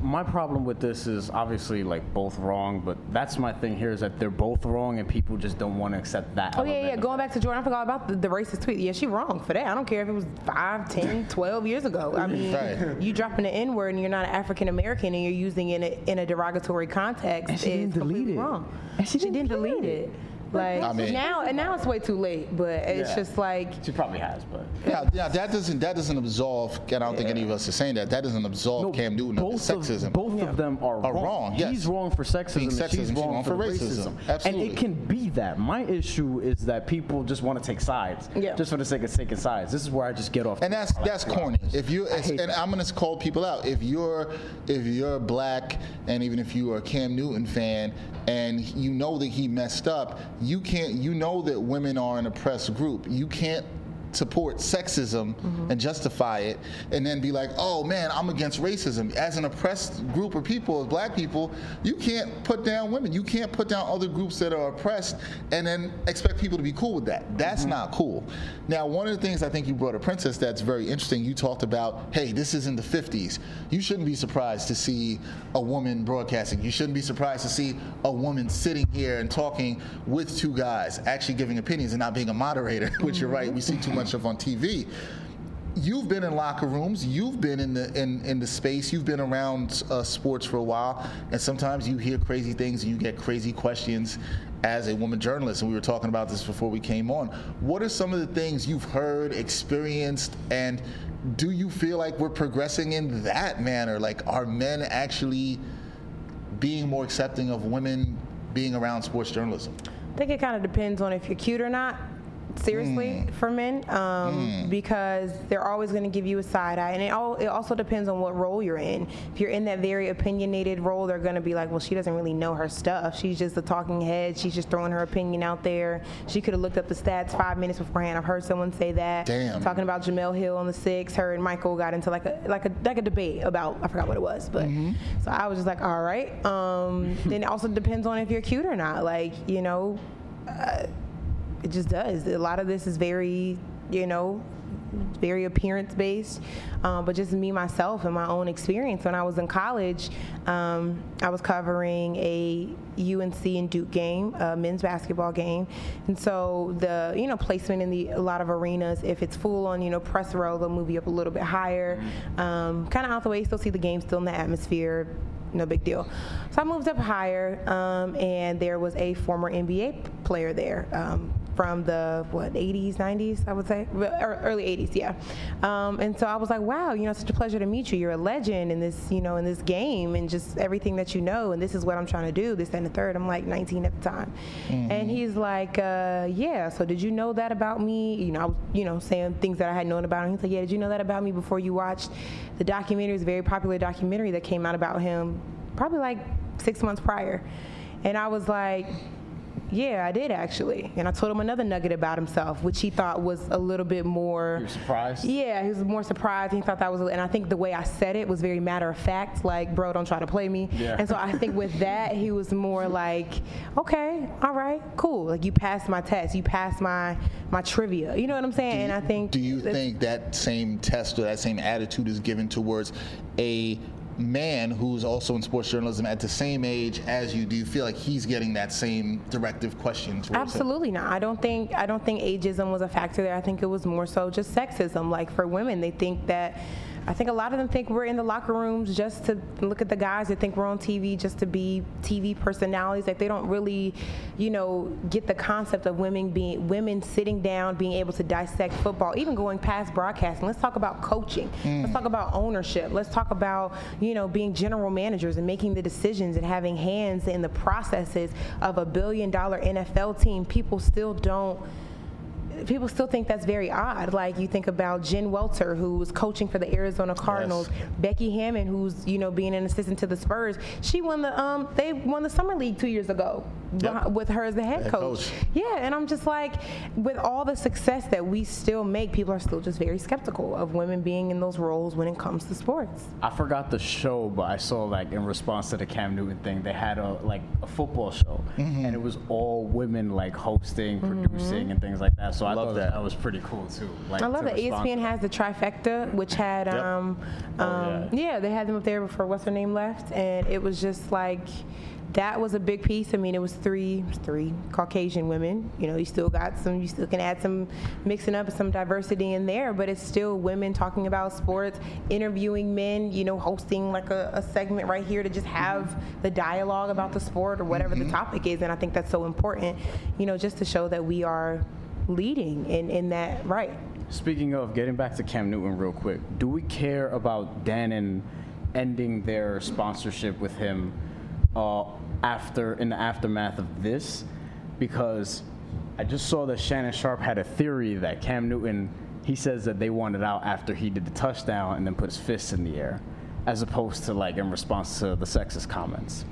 my problem with this is obviously like both wrong, but that's my thing here is that they're both wrong and people just don't want to accept that. Oh yeah, yeah. Going back to Jourdan, I forgot about the, the racist tweet. Yeah, she wrong for that. I don't care if it was 5, 10, 12 years ago. I mean, Right. you dropping the N word and you're not an African American and you're using it in a, in a derogatory context And she is didn't delete completely it. wrong. And she didn't didn't delete delete it. it. Like I mean- now, and now it's way too late. But it's Yeah. just like She probably has, but Yeah, yeah, that doesn't that doesn't absolve. And I don't think any of us are saying that. That doesn't absolve No, Cam Newton of both the sexism. Of, both of them are, Are wrong, yes. He's wrong for sexism, Being and sexism, she's she's wrong, wrong for, for racism. racism. And it can be that. My issue is that people just want to take sides, Yeah. just for the sake of taking sides. This is where I just get off. and that's I like that's corny. If you I and that. I'm gonna call people out. If you're if you're black and even if you are a Cam Newton fan and you know that he messed up, you can't. You know that women are an oppressed group. You can't support sexism mm-hmm. and justify it and then be like oh man i'm against racism. As an oppressed group of people as black people you can't put down women. You can't put down other groups that are oppressed and then expect people to be cool with that. That's mm-hmm. not cool. Now one of the things i think you brought a princess that's very interesting you talked about hey this is in the 50s you shouldn't be surprised to see a woman broadcasting. You shouldn't be surprised to see a woman sitting here and talking with two guys actually giving opinions and not being a moderator which you're right we see too much of on tv you've been in locker rooms you've been in the in, in the space you've been around uh, sports for a while and sometimes you hear crazy things and you get crazy questions as a woman journalist and we were talking about this before we came on. What are some of the things you've heard experienced and do you feel like we're progressing in that manner? Like are men actually being more accepting of women being around sports journalism? I think it kind of depends on if you're cute or not. Seriously, for men, um, because they're always going to give you a side eye, and it, all, it also depends on what role you're in. If you're in that very opinionated role, they're going to be like, "Well, she doesn't really know her stuff. She's just a talking head. She's just throwing her opinion out there. She could have looked up the stats five minutes beforehand. I've heard someone say that. Damn. Talking about Jemele Hill on the six. Her and Michael got into like a like a like a debate about I forgot what it was, but so I was just like, all right. Um, then it also depends on if you're cute or not. Like you know, uh, it just does. A lot of this is very, you know, very appearance based, um, but just me myself and my own experience. When I was in college, um, I was covering a UNC and Duke game, a men's basketball game, and so the you know placement in the a lot of arenas, if it's full on you know press row, they'll move you up a little bit higher, um, kind of out the way, still see the game, still in the atmosphere no big deal. So I moved up higher, um, and there was a former NBA player there. From the what 80s 90s i would say? Early 80s yeah. Um, and so i was like wow you know it's such a pleasure to meet you. You're a legend in this you know in this game and just everything that you know and this is what i'm trying to do this and the third. I'm like 19 at the time. Mm-hmm. and he's like uh, yeah so did you know that about me? You know i was you know saying things that i had known about him. He's like yeah did you know that about me before you watched the documentary? It's a very popular documentary that came out about him probably like six months prior. And i was like yeah, I did actually. And I told him another nugget about himself, which he thought was a little bit more. You were surprised? Yeah, he was more surprised. He thought that was, and I think the way I said it was very matter of fact, like, bro, don't try to play me. Yeah. And so I think with that, he was more like, okay, all right, cool. Like, you passed my test, you passed my my trivia. You know what I'm saying? You, and I think. Do you think that same test or that same attitude is given towards a man who's also in sports journalism at the same age as you, do you feel like he's getting that same directive question? Absolutely him? not. I don't think I don't think ageism was a factor there. I think it was more so just sexism. Like for women, they think that I think a lot of them think we're in the locker rooms just to look at the guys. They think we're on TV just to be TV personalities. Like they don't really, you know, get the concept of women being women sitting down, being able to dissect football, even going past broadcasting. Let's talk about coaching. Mm. Let's talk about ownership. Let's talk about you know being general managers and making the decisions and having hands in the processes of a billion dollar NFL team. People still don't people still think that's very odd. Like you think about Jen Welter, who was coaching for the Arizona Cardinals, yes. Becky Hammon, who's you know being an assistant to the Spurs. She won the um they won the summer league two years ago yep. with her as the head, head coach. coach. Yeah, and I'm just like, with all the success that we still make, people are still just very skeptical of women being in those roles when it comes to sports. I forgot the show, but I saw like in response to the Cam Newton thing, they had a like a football show, mm-hmm. and it was all women like hosting, mm-hmm. producing, mm-hmm. and things like that. So I, I love that. That was pretty cool too. Like, I love that ESPN has the trifecta, which had yep. um, oh, um yeah. yeah, they had them up there before what's her name left, and it was just like that was a big piece. I mean, it was three three Caucasian women. You know, you still got some. You still can add some mixing up some diversity in there, but it's still women talking about sports, interviewing men. You know, hosting like a, a segment right here to just have mm-hmm. the dialogue about the sport or whatever mm-hmm. the topic is. And I think that's so important. You know, just to show that we are leading in in that right. Speaking of getting back to Cam Newton real quick, do we care about Dannon ending their sponsorship with him? Uh, after in the aftermath of this because I just saw that Shannon Sharpe had a theory that Cam Newton he says that they wanted out after he did the touchdown and then put his fists in the air, as opposed to like in response to the sexist comments.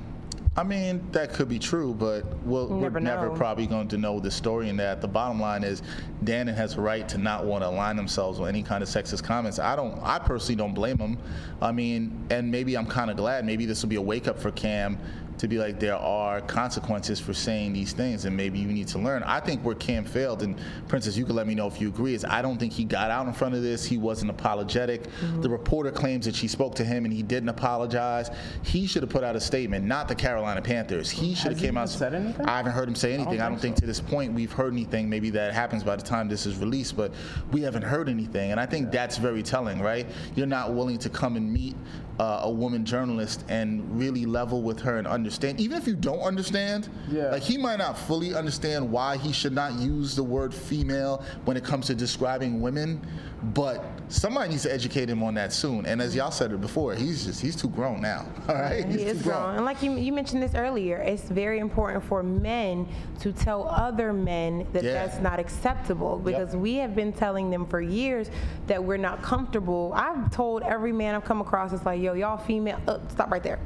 I mean, that could be true, but we'll, we're never probably going to know the story in that. The bottom line is, Dannon has a right to not want to align themselves with any kind of sexist comments. I don't. I personally don't blame him. I mean, and maybe I'm kind of glad. Maybe this will be a wake up for Cam to be like there are consequences for saying these things and maybe you need to learn. I think where Cam failed, and Princess, you can let me know if you agree, is I don't think he got out in front of this. He wasn't apologetic. Mm-hmm. The reporter claims that she spoke to him and he didn't apologize. He should have put out a statement, not the Carolina Panthers. He should have came out. Said anything? I haven't heard him say anything. I don't, I don't think, so. to this point we've heard anything. Maybe that happens by the time this is released, but we haven't heard anything. And I think that's very telling, right? You're not willing to come and meet uh, a woman journalist and really level with her and understand. Even if you don't understand, yeah. like he might not fully understand why he should not use the word female when it comes to describing women, but somebody needs to educate him on that soon. And as y'all said it before, he's just he's too grown now. All right, he he's is grown. grown. And like you, you mentioned this earlier, it's very important for men to tell other men that yeah. that's not acceptable because yep. we have been telling them for years that we're not comfortable. I've told every man I've come across, it's like, yo, y'all female, uh, stop right there.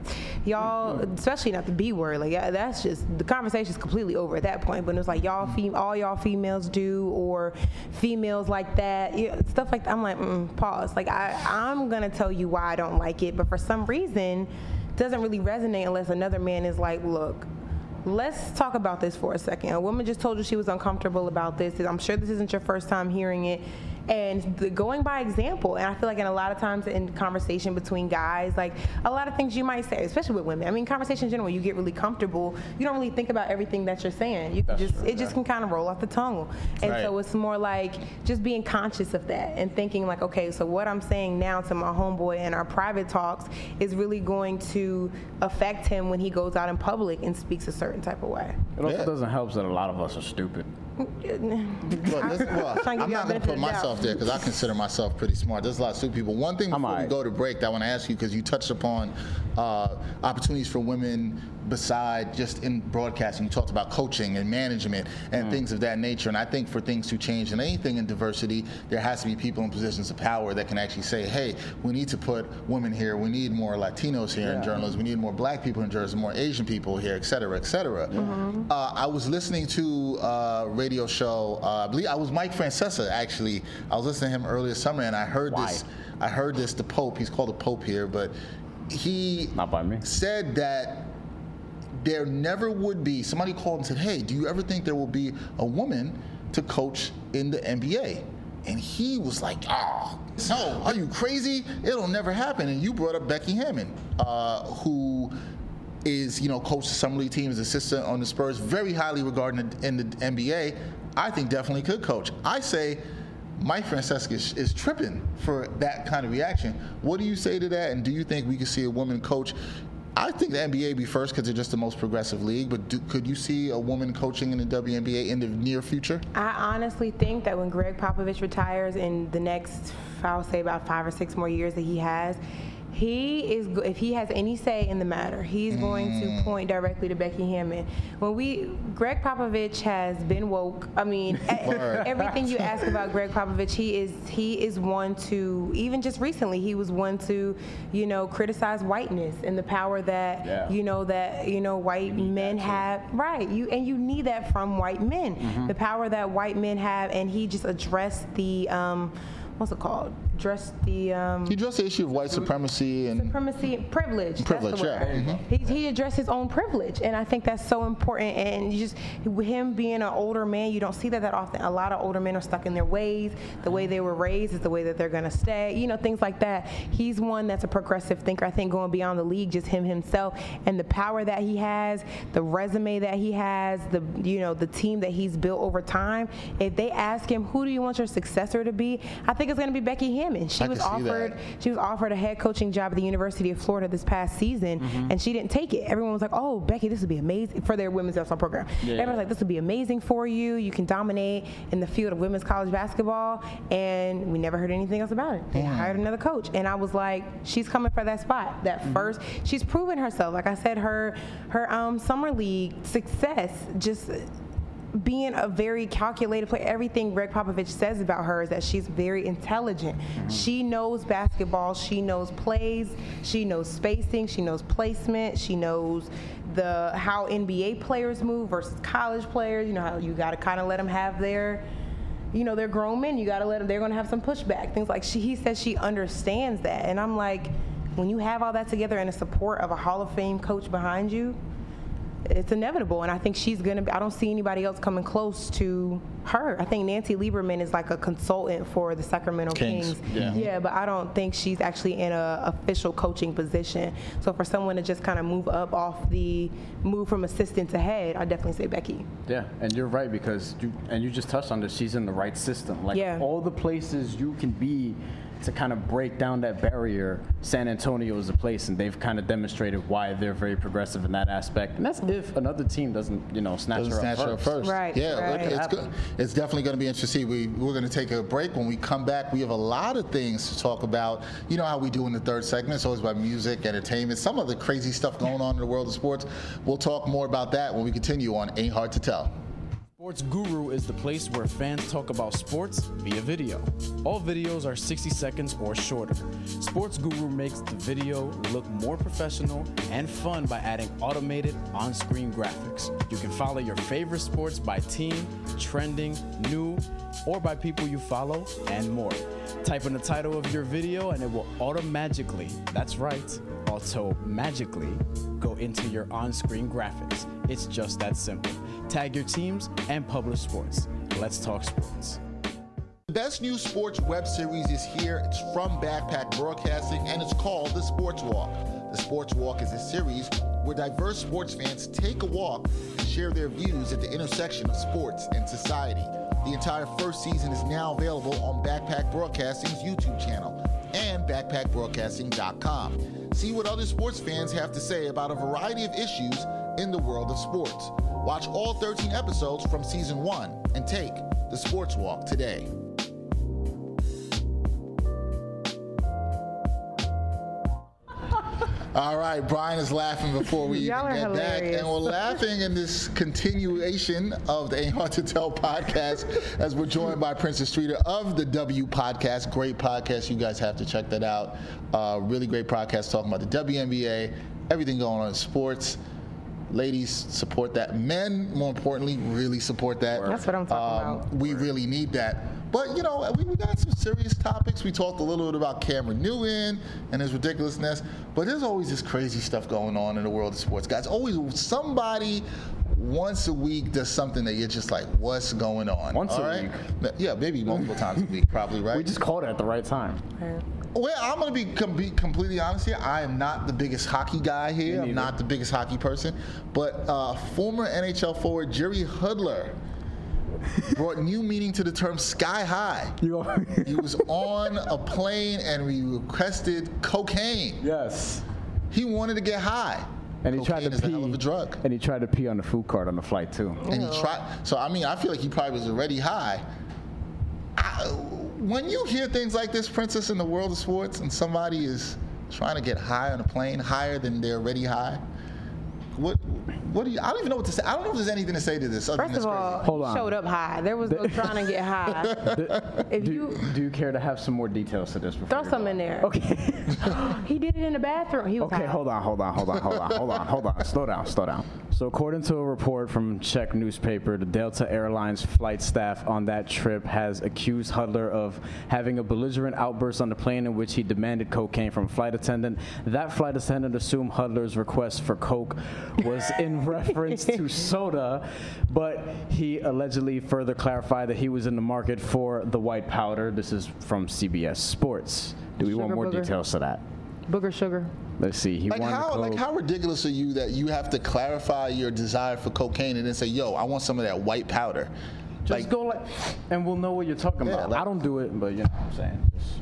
Y'all, mm-hmm. especially not the B word, like yeah, that's just the conversation is completely over at that point. But it's like y'all, fem- all y'all females do, or females like that, yeah, stuff like that. I'm like, mm, pause. Like I, I'm gonna tell you why I don't like it, but for some reason, doesn't really resonate unless another man is like, look, let's talk about this for a second. A woman just told you she was uncomfortable about this. I'm sure this isn't your first time hearing it. And the, going by example. And I feel like in a lot of times in conversation between guys, like a lot of things you might say, especially with women. I mean, conversation in general, you get really comfortable. You don't really think about everything that you're saying. You That's just true, it just can kind of roll off the tongue. And Right. so it's more like just being conscious of that and thinking like, okay, so what I'm saying now to my homeboy in our private talks is really going to affect him when he goes out in public and speaks a certain type of way. It also Yeah. doesn't help that a lot of us are stupid. Well, this, well, I'm not going to put myself there because I consider myself pretty smart. There's a lot of stupid people. One thing I'm before we go to break that I want to ask you because you touched upon uh, opportunities for women beside just in broadcasting. You talked about coaching and management and Mm. things of that nature. And I think for things to change in anything in diversity, there has to be people in positions of power that can actually say, hey, we need to put women here. We need more Latinos here in journalism. We need more black people in journalism, more Asian people here, et cetera, et cetera. Uh, I was listening to a radio show. Uh, I believe I was Mike Francesa actually. I was listening to him earlier summer, and I heard Why? this. I heard this. The Pope. He's called the Pope here, but he Not by me. said that there never would be. Somebody called and said, "Hey, do you ever think there will be a woman to coach in the NBA?" And he was like, "Ah, no, are you crazy? It'll never happen." And you brought up Becky Hammon, uh, who is you know coached the summer league team, is assistant on the Spurs, very highly regarded in the, in the NBA. I think definitely could coach. I say. Mike Francesa is, is tripping for that kind of reaction. What do you say to that? And do you think we could see a woman coach? I think the NBA be first because they're just the most progressive league. But do, could you see a woman coaching in the WNBA in the near future? I honestly think that when Gregg Popovich retires in the next, I'll say about five or six more years that he has, he is if he has any say in the matter, he's going to point directly to Becky Hammon. When we Gregg Popovich has been woke. I mean, everything you ask about Gregg Popovich, he is he is one to even just recently he was one to you know criticize whiteness and the power that Yeah. you know that you know white men have right you and you need that from white men Mm-hmm. the power that white men have and he just addressed the um what's it called addressed the um He addressed the issue of white supremacy and supremacy privilege. Privilege, yeah. He, he addressed his own privilege, and I think that's so important. And you just with him being an older man, you don't see that that often. A lot of older men are stuck in their ways. The way they were raised is the way that they're gonna stay. You know, things like that. He's one that's a progressive thinker. I think going beyond the league, just him himself and the power that he has, the resume that he has, the you know the team that he's built over time. If they ask him, who do you want your successor to be? I think it's gonna be Becky Hammon. She I was can see that. offered she was offered a head coaching job at the University of Florida this past season, Mm-hmm. and she didn't take it. Everyone was like, "Oh, Becky, this would be amazing for their women's basketball program." Yeah. Everyone's like, "This would be amazing for you. You can dominate in the field of women's college basketball." And we never heard anything else about it. They hired another coach, and I was like, "She's coming for that spot. That Mm-hmm. first, she's proven herself. Like I said, her her um, summer league success just." Being a very calculated player, everything Gregg Popovich says about her is that she's very intelligent. Mm-hmm. She knows basketball, she knows plays, she knows spacing, she knows placement, she knows the how NBA players move versus college players. You know how you got to kind of let them have their you know, they're grown men. You got to let them, they're going to have some pushback. Things like she, he says she understands that. And I'm like, when you have all that together and the support of a Hall of Fame coach behind you, it's inevitable. And I think she's going to be, I don't see anybody else coming close to her. I think Nancy Lieberman is like a consultant for the Sacramento Kings, Kings. yeah. but I don't think she's actually in a official coaching position. So for someone to just kind of move up off the, move from assistant to head, I definitely say Becky. Yeah, and you're right because you and you just touched on this. She's in the right system. Like Yeah. all the places you can be to kind of break down that barrier. San Antonio is a place, and they've kind of demonstrated why they're very progressive in that aspect. And that's if another team doesn't, you know, snatch Doesn't her up snatch her first. up first. Right, Yeah, right. look, it's good. It's definitely going to be interesting. We we're going to take a break. When we come back, we have a lot of things to talk about. You know how we do in the third segment. It's always about music, entertainment, some of the crazy stuff going on in the world of sports. We'll talk more about that when we continue on Ain't Hard to Tell. Sports Guru is the place where fans talk about sports via video. All videos are 60 seconds or shorter. Sports Guru makes the video look more professional and fun by adding automated on screen graphics. You can follow your favorite sports by team, trending, new, or by people you follow, and more. Type in the title of your video and it will automatically, that's right, auto magically go into your on screen graphics. It's just that simple. Tag your teams and publish sports. Let's talk sports. The best new sports web series is here. It's from Backpack Broadcasting and it's called The Sports Walk. The Sports Walk is a series where diverse sports fans take a walk and share their views at the intersection of sports and society. The entire first season is now available on Backpack Broadcasting's YouTube channel and backpackbroadcasting.com. See what other sports fans have to say about a variety of issues in the world of sports. Watch all 13 episodes from season one and take the Sports Walk today. All right, Brian is laughing before we even get back. And we're laughing in this continuation of the Ain't Hard to Tell podcast as we're joined by Princess Streeter of the W podcast. Great podcast. You guys have to check that out. Uh, really great podcast talking about the WNBA, everything going on in sports. Ladies, support that. Men, more importantly, really support that. That's what I'm talking um, about. We really need that. But you know, we, we got some serious topics. We talked a little bit about Cameron Newton and his ridiculousness. But there's always this crazy stuff going on in the world of sports, guys. Always somebody once a week does something that you're just like, what's going on? Once All a right? Yeah, maybe multiple times a week, probably, right? We just called it at the right time. Well, I'm going to be, com- be completely honest here. I am not the biggest hockey guy here. I'm not the biggest hockey person. But uh, former NHL forward Jerry Hudler brought new meaning to the term sky high. He was on a plane and we requested cocaine. yes. He wanted to get high. And he tried to pee. hell of a drug. And he tried to pee on the food cart on the flight too. And he tried. So I mean, I feel like he probably was already high. I, when you hear things like this, Princess, in the world of sports, and somebody is trying to get high on a plane, higher than they're already high, what? What do you? I don't even know what to say. I don't know if there's anything to say to this. Other First than of all, crazy. Hold on. showed up high. There was no trying to get high. if Do, you do you care to have some more details to this? Before throw some in there. Okay. He did it in the bathroom. He was Okay, high. hold on, hold on, hold on, hold on, hold on, hold on. Slow down, slow down. So, according to a report from Czech newspaper, the Delta Airlines flight staff on that trip has accused Hudler of having a belligerent outburst on the plane in which he demanded cocaine from a flight attendant. That flight attendant assumed Hudler's request for coke was in reference to soda, but he allegedly further clarified that he was in the market for the white powder. This is from CBS Sports. Do we want more booger. details to that? Booger sugar. Let's see. He Like how, like how ridiculous are you that you have to clarify your desire for cocaine and then say, "Yo, I want some of that white powder." Just like, go like, and we'll know what you're talking Yeah, about. like- I don't do it, but you know what I'm saying. Just-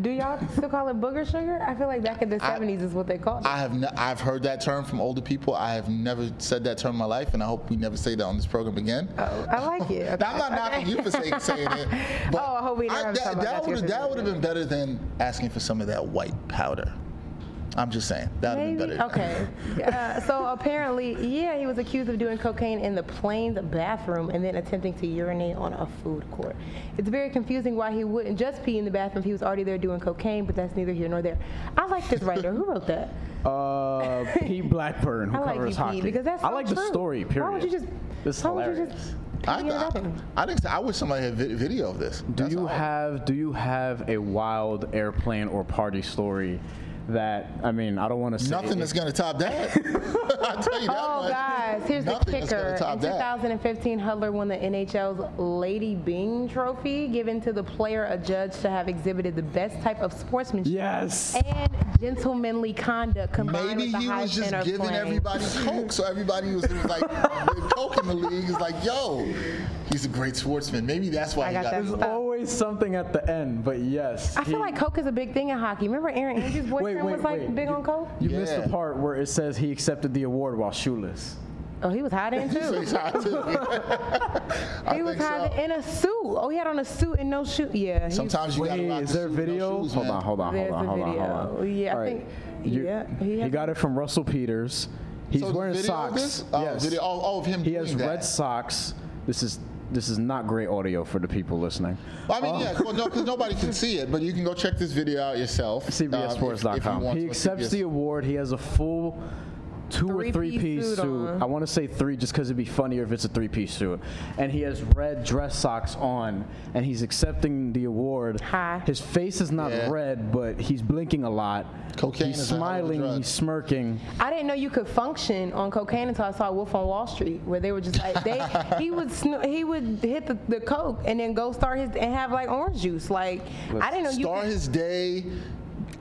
Do y'all still call it booger sugar? I feel like back in the I- 70s is what they called it. I have n- I've heard that term from older people. I have never said that term in my life, and I hope we never say that on this program again. Oh, I like it. Okay. Now, I'm not knocking you for saying, saying it. But Oh, I hope we never have that, that that would have that would have been better than asking for some of that white powder. I'm just saying that would have been better. Okay. Uh, so apparently, yeah, he was accused of doing cocaine in the plane's bathroom and then attempting to urinate on a food court. It's very confusing why he wouldn't just pee in the bathroom if he was already there doing cocaine, but that's neither here nor there. I like this writer. Who wrote that? Uh, Pete Blackburn, who I like covers you, hockey. Pete, because that's I so like true. the story. Period. Why would you just? This is why would you hilarious. just I, pee I, bathroom? I think so. I wish somebody had vi- video of this. Do That's you all. have Do you have a wild airplane or party story that I mean? I don't want to say nothing it- that's going to top that? I'll tell you that Oh, much. guys, here's the Nothing that's gonna kicker. top In that. 2015, Hudler won the NHL's Lady Byng Trophy, given to the player adjudged to have exhibited the best type of sportsmanship Yes. and gentlemanly conduct combined Maybe with the he high was just center giving playing. everybody coke, so everybody was, was like coke in the league is like, yo, he's a great sportsman. Maybe that's why I he got got. that. There's always something at the end, but yes. I feel like Coke is a big thing in hockey. Remember Erin Andrews' boyfriend wait, was like wait. big on Coke? You missed the part where it says he accepted the award while shoeless. Oh, he was high then So too. he's hot too. I He was think high so. in a suit. Oh, he had on a suit and no shoe. Yeah. Sometimes you gotta Wait, rock is the there suit, no video? shoes, hold on, hold on, hold There's on, hold on, hold on. Yeah, I All right. think- You- yeah, he he got it from Russell Peters. He's So wearing video of socks. this? Oh, yes. video- oh, oh, of him He has doing red socks. This is this is not great audio for the people listening. Well, I mean, yeah, well, no, because nobody can see it, but you can go check this video out yourself. um, if- if CBSSports.com. want he accepts the award. He has a full two or three Three-piece piece suit suit. on. I want to say three just because it'd be funnier if it's a three piece suit. And he has red dress socks on, and he's accepting the award. Hi. His face is not Yeah. red, but he's blinking a lot. Cocaine He's is a hell of a smiling. drug. He's smirking. I didn't know you could function on cocaine until I saw Wolf on Wall Street, where they were just like they he would sno- he would hit the, the coke and then go start his and have like orange juice. Like I didn't know you. Start Could, his day.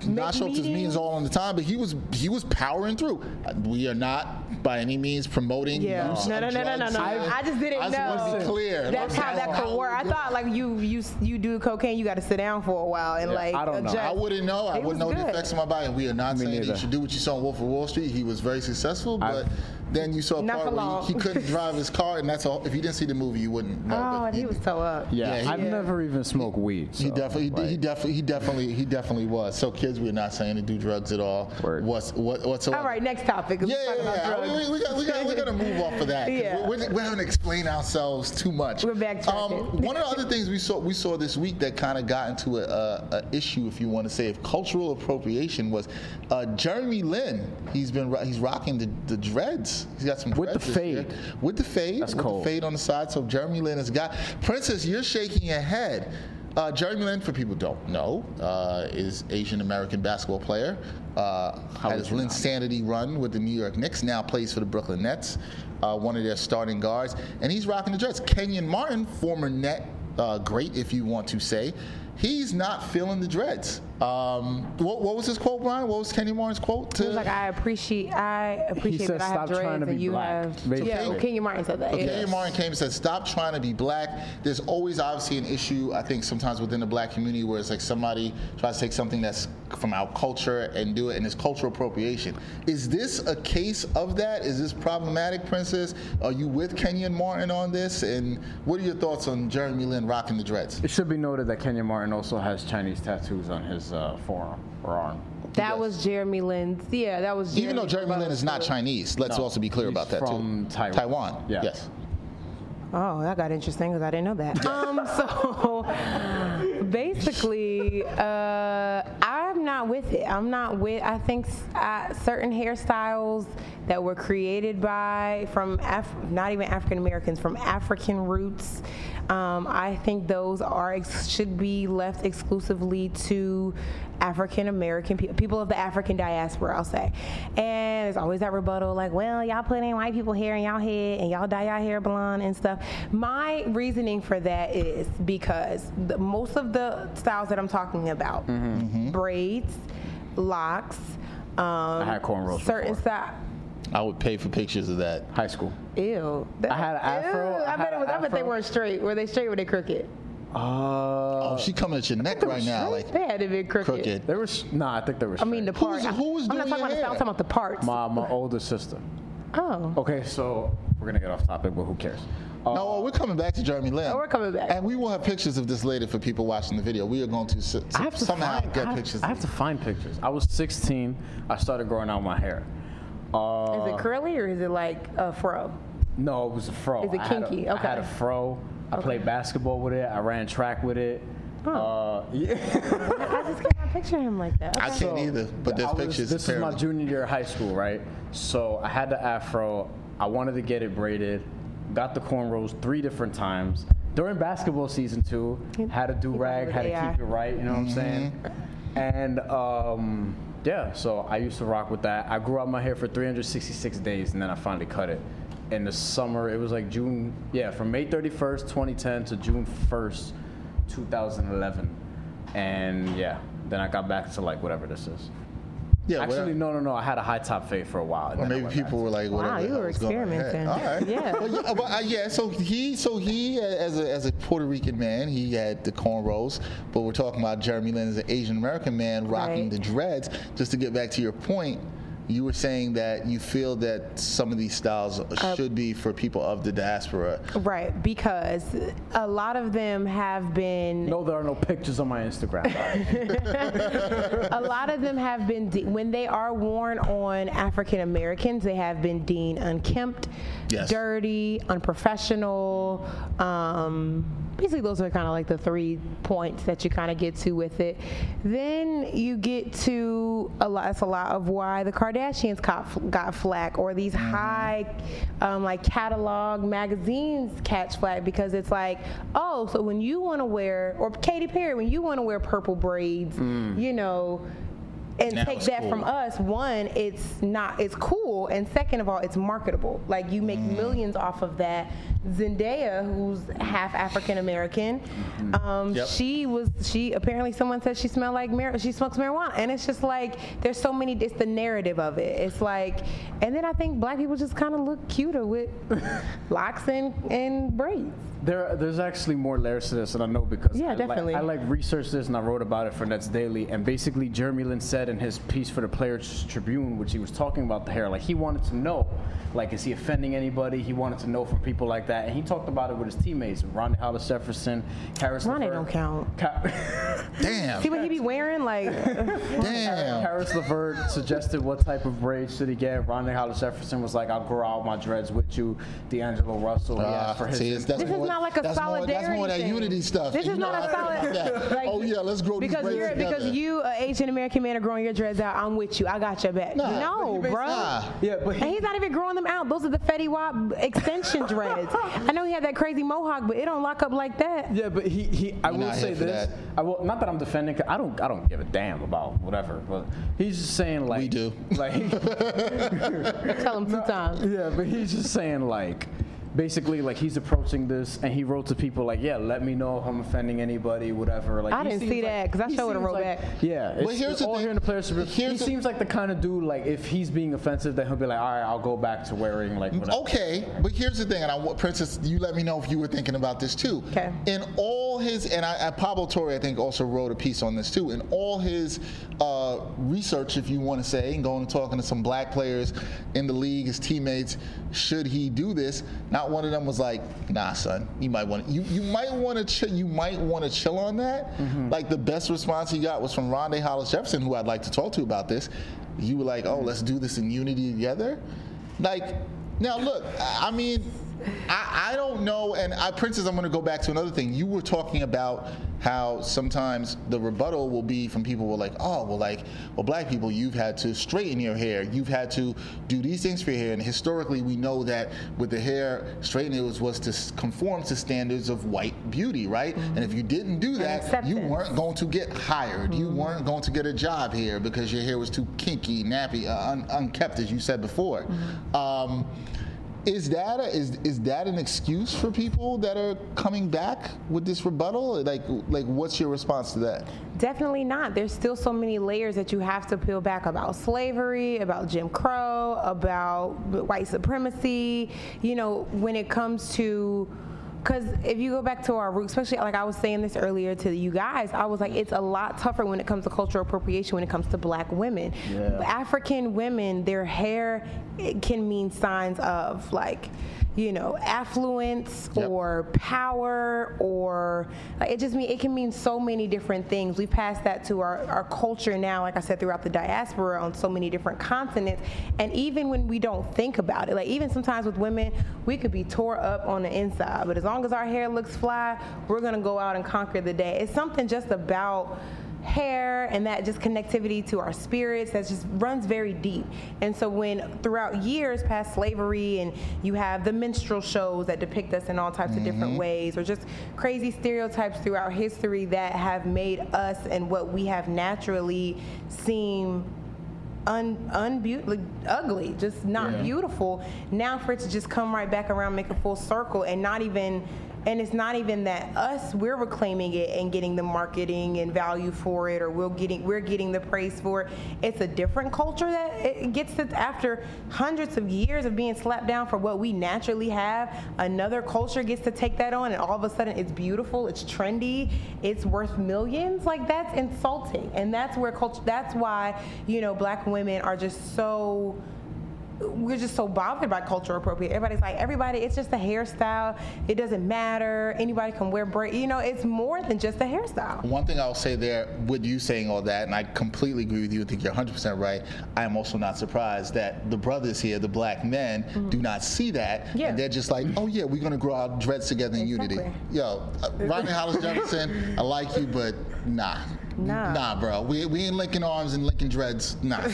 Not show up to his meetings. meetings all on the time, but he was he was powering through. Uh, We are not by any means promoting. yeah, use no, no, no, no, no, no. I, I just didn't I know. want to be clear. That's how that could work. I thought like you you you do cocaine, you got to sit down for a while and Yeah, like I don't know. I wouldn't know. I It wouldn't know was the effects of my body. And we are not Me saying that you should do what you saw in Wolf of Wall Street. He was very successful, but then you saw a Not part where he, he couldn't drive his car, and that's all. If you didn't see the movie, you wouldn't know. Oh, and he was so up. Yeah, Yeah, he- I've Yeah. never even smoked weed. He definitely, he, he definitely, he definitely, he definitely was. So kids, we're not saying to do drugs at all. Word. What's what, whatsoever. All right, next topic. Let's Yeah, yeah, about yeah. drugs. We, we, got, we, got, we got to move off of that. Yeah. We're, we're, we haven't explained ourselves too much. We're backtracking. one of the other things we saw we saw this week that kind of got into a, a, a issue, if you want to say, of cultural appropriation was uh, Jeremy Lin. He's been he's rocking the, the dreads. He's got some With the dreads year. fade. With the fade. That's with cold. the fade on the side. So Jeremy Lin has got Princess. You're shaking your head. Uh, Jeremy Lin, for people who don't know, uh, is Asian American basketball player. Uh, had his Lin? Sanity run with the New York Knicks. Now plays for the Brooklyn Nets, uh, one of their starting guards, and he's rocking the dreads. Kenyon Martin, former Net uh, great, if you want to say, he's not feeling the dreads. Um, what, what was his quote, Brian? What was Kenyon Martin's quote? He was like, I appreciate, I appreciate said, that I have "Stop trying dreads to and be you black." have. Basically. Yeah, Kenyon Martin said that. Okay, yeah. Kenyon Martin came and said, "Stop trying to be black." There's always obviously an issue. I think sometimes within the black community where it's like somebody tries to take something that's from our culture and do it, and it's cultural appropriation. Is this a case of that? Is this problematic, Princess? Are you with Kenyon Martin on this? And what are your thoughts on Jeremy Lin rocking the dreads? It should be noted that Kenyon Martin also has Chinese tattoos on his uh, forearm or arm. That Yes. was Jeremy Lin's. Yeah, that was. Even though Jeremy Lin is not Chinese, let's No, also be clear about that from too. Taiwan. Taiwan. Yeah. Yes. Oh, that got interesting because I didn't know that. um, so basically, uh, I'm not with it. I'm not with. I think uh, certain hairstyles that were created by from Af- not even African Americans from African roots. Um, I think those are should be left exclusively to African American people, people of the African diaspora, I'll say. And there's always that rebuttal, like, well, y'all put in white people hair in y'all head and y'all dye y'all hair blonde and stuff. My reasoning for that is because the, most of the styles that I'm talking about, braids, locks, um, had cornrows certain before. style. I would pay for pictures of that. High school. Ew. I had an afro, Ew, I I, bet it was, an I bet they weren't straight. Were they straight or were they crooked? Uh, Oh, she coming at your neck right now, like They had to be crooked. crooked. they were. s- Nah, I think there was. I mean, the straight. Who was- part. who was I'm not doing talking about your the style, I'm talking about the parts. my my older sister. Oh. Okay, so we're gonna get off topic, but who cares? Uh, No, we're coming back to Jeremy Lin. Oh, we're coming back. And we will have pictures of this later for people watching the video. We are going to s- s- I have to somehow find, get I have, pictures. I have to find pictures. I was 16. I started growing out my hair. Uh, Is it curly or is it like a fro? No, it was a fro. Is it I had a- kinky? I had a fro. I played basketball with it. I ran track with it. Uh, yeah. I just cannot picture him like that. I can't either, but there's I was- pictures. This is my junior year of high school, right? So I had the afro. I wanted to get it braided. Got the cornrows three different times during basketball season too. Had a do rag. Had to Yeah. keep it right. You know what I'm saying? And um, yeah, so I used to rock with that. I grew out my hair for 366 days, and then I finally cut it. In the summer, it was like June. Yeah, from May 31st, 2010 to June 1st, 2011. And yeah, then I got back to like whatever this is. Yeah, Actually, whatever. no, no, no. I had a high top fade for a while. Or maybe people were like, whatever. Wow, you hell were was going on here. experimenting. All right. Yeah. Well, yeah, but, uh, yeah. So he, so he, uh, as a as a Puerto Rican man, he had the cornrows. But we're talking about Jeremy Lin as an Asian American man rocking Right. the dreads. Just to get back to your point. You were saying that you feel that some of these styles Uh, should be for people of the diaspora. Right, because a lot of them have been. No, there are no pictures on my Instagram. a lot of them have been de- when they are worn on African Americans, they have been deemed unkempt, Yes. dirty, unprofessional. Um, basically, those are kind of like the three points that you kind of get to with it. Then you get to a lot. That's a lot of why the Kardashians got, got flack, or these Mm-hmm. high, um, like catalog magazines catch flack because it's like, oh, so when you want to wear, or Katy Perry, when you want to wear purple braids, you know. And. Now take that from us. One, it's not, it's cool, and second of all, it's marketable. Like you make Mm. millions off of that. Zendaya, who's half African American, um, Yep. she was she apparently someone said she smelled like mar- she smokes marijuana, and it's just like there's so many. It's the narrative of it. It's like, and then I think black people just kind of look cuter with locks and and braids. There, there's actually more layers to this, and I know because Yeah, I, like- definitely. I like researched this and I wrote about it for Nets Daily. And basically, Jeremy Lin said in his piece for the Players Tribune, which he was talking about the hair, like he wanted to know, like, is he offending anybody? He wanted to know from people like that, and he talked about it with his teammates, Ronnie Hollis Jefferson, Caris Ronnie LeVert. don't count. Ka- Damn. See what he be wearing? Like, Damn. Caris LeVert suggested what type of braids should he get. Ronnie Hollis Jefferson was like, "I'll grow out my dreads with you." D'Angelo Russell, he Ah, asked for his. see, it's- that's this is more- not like a that's more- solidarity That's more that thing. unity stuff. This is not I a feel about solid. like, oh yeah, let's grow these because braids you're together. because you, an Asian American man, are growing your dreads out. I'm with you. I got your back. Nah, no, but bro. nah. Yeah, but And he's not even growing them out. Those are the Fetty Wap extension dreads. I know he had that crazy mohawk, but it don't lock up like that. Yeah, but he, he I We're will say this. that. I will not that I'm defending. 'cause I don't I don't give a damn about whatever. But he's just saying like We do. Like Tell him two times. yeah, but he's just saying like. Basically, like he's approaching this, and he wrote to people like, "Yeah, let me know if I'm offending anybody, whatever." Like I didn't seems see like- that, 'cause I he sure would've wrote like- back. Yeah, But it's here's the all thing- here in the players. Here's He the- seems like the kind of dude like if he's being offensive, then he'll be like, "All right, I'll go back to wearing like whatever." Okay, but here's the thing, and I want Princess, you let me know if you were thinking about this too. Okay. In all his, and I, I Pablo Torre, I think, also wrote a piece on this too. In all his uh, research, if you want to say, and going and talking to some black players in the league, his teammates, should he do this? Not one of them was like, "Nah, son, you might want you you might want to ch- you might want to chill on that." Mm-hmm. Like the best response he got was from Rondae Hollis Jefferson, who I'd like to talk to about this. You were like, "Oh, let's do this in unity together." Like, now look, I mean, I, I don't know, and I, Princess, I'm going to go back to another thing. You were talking about how sometimes the rebuttal will be from people who are like, oh, well, like, well, black people, you've had to straighten your hair, you've had to do these things for your hair, and historically, we know that with the hair, straightening it was, was to conform to standards of white beauty, right? And if you didn't do that, you weren't going to get hired, you weren't going to get a job here because your hair was too kinky, nappy, uh, un- unkept, as you said before. Um, is that a, is is that an excuse for people that are coming back with this rebuttal? Like like what's your response to that? Definitely not. There's still so many layers that you have to peel back about slavery, about Jim Crow, about white supremacy. You know, when it comes to because if you go back to our roots, especially like I was saying this earlier to you guys, I was like, it's a lot tougher when it comes to cultural appropriation when it comes to black women. Yeah. African women, their hair it can mean signs of like, you know, affluence Yep. or power or like, it just mean it can mean so many different things. We pass that to our, our culture now, like I said, throughout the diaspora on so many different continents. And even when we don't think about it, like even sometimes with women, we could be tore up on the inside, but as long as our hair looks fly, we're gonna go out and conquer the day. It's something just about hair and that just connectivity to our spirits that just runs very deep. And so when throughout years past slavery and you have the minstrel shows that depict us in all types of different mm-hmm. ways or just crazy stereotypes throughout history that have made us and what we have naturally seem un, unbeau- like, ugly, just not Yeah. beautiful. Now for it to just come right back around, make a full circle, and not even, and it's not even that us we're reclaiming it and getting the marketing and value for it, or we're getting we're getting the praise for it. It's a different culture that it gets it after hundreds of years of being slapped down for what we naturally have. Another culture gets to take that on, and all of a sudden it's beautiful, it's trendy, it's worth millions. Like that's insulting, and that's where culture. That's why you know black women are just so we're just so bothered by cultural appropriate. Everybody's like, everybody, it's just a hairstyle. It doesn't matter. Anybody can wear braid. You know, it's more than just a hairstyle. One thing I'll say there, with you saying all that, and I completely agree with you. I think you're 100% right. I am also not surprised that the brothers here, the black men, do not see that, Mm-hmm. Yeah. and they're just like, oh yeah, we're gonna grow our dreads together in unity. Exactly. Yo, uh, Ronnie Hollis Jefferson, I like you, but nah. Nah. Nah, bro. We, we ain't linking arms and linking dreads. Nah.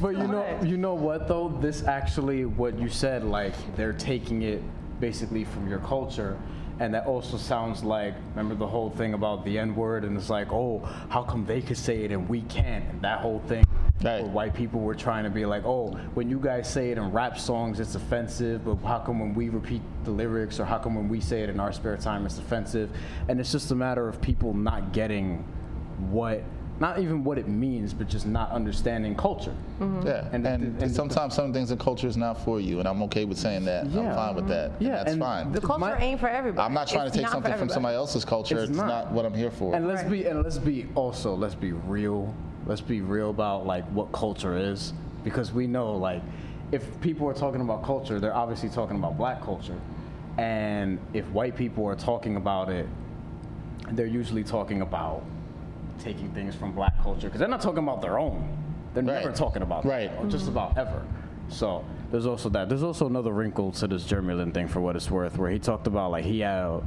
But you know, you know what though? This actually, what you said, like they're taking it basically from your culture, and that also sounds like remember the whole thing about the N word, and it's like, oh, how come they could say it and we can't? And that whole thing. Right. Where white people were trying to be like, oh, when you guys say it in rap songs, it's offensive, but how come when we repeat the lyrics, or how come when we say it in our spare time, it's offensive? And it's just a matter of people not getting what, not even what it means, but just not understanding culture. Mm-hmm. Yeah, and, And- and- sometimes some things in culture is not for you, and I'm okay with saying that. I'm Yeah. fine with that. Yeah, that's and fine. The culture My- ain't for everybody. I'm not trying It's to take something from somebody else's culture. It's, It's not. not. what I'm here for. And let's Right. be and let's be also let's be real. Let's be real about like what culture is because we know like if people are talking about culture, they're obviously talking about black culture. And if white people are talking about it, they're usually talking about taking things from black culture because they're not talking about their own. They're never talking about Right. that, just about ever. So there's also that. There's also another wrinkle to this Jeremy Lin thing for what it's worth, where he talked about like he had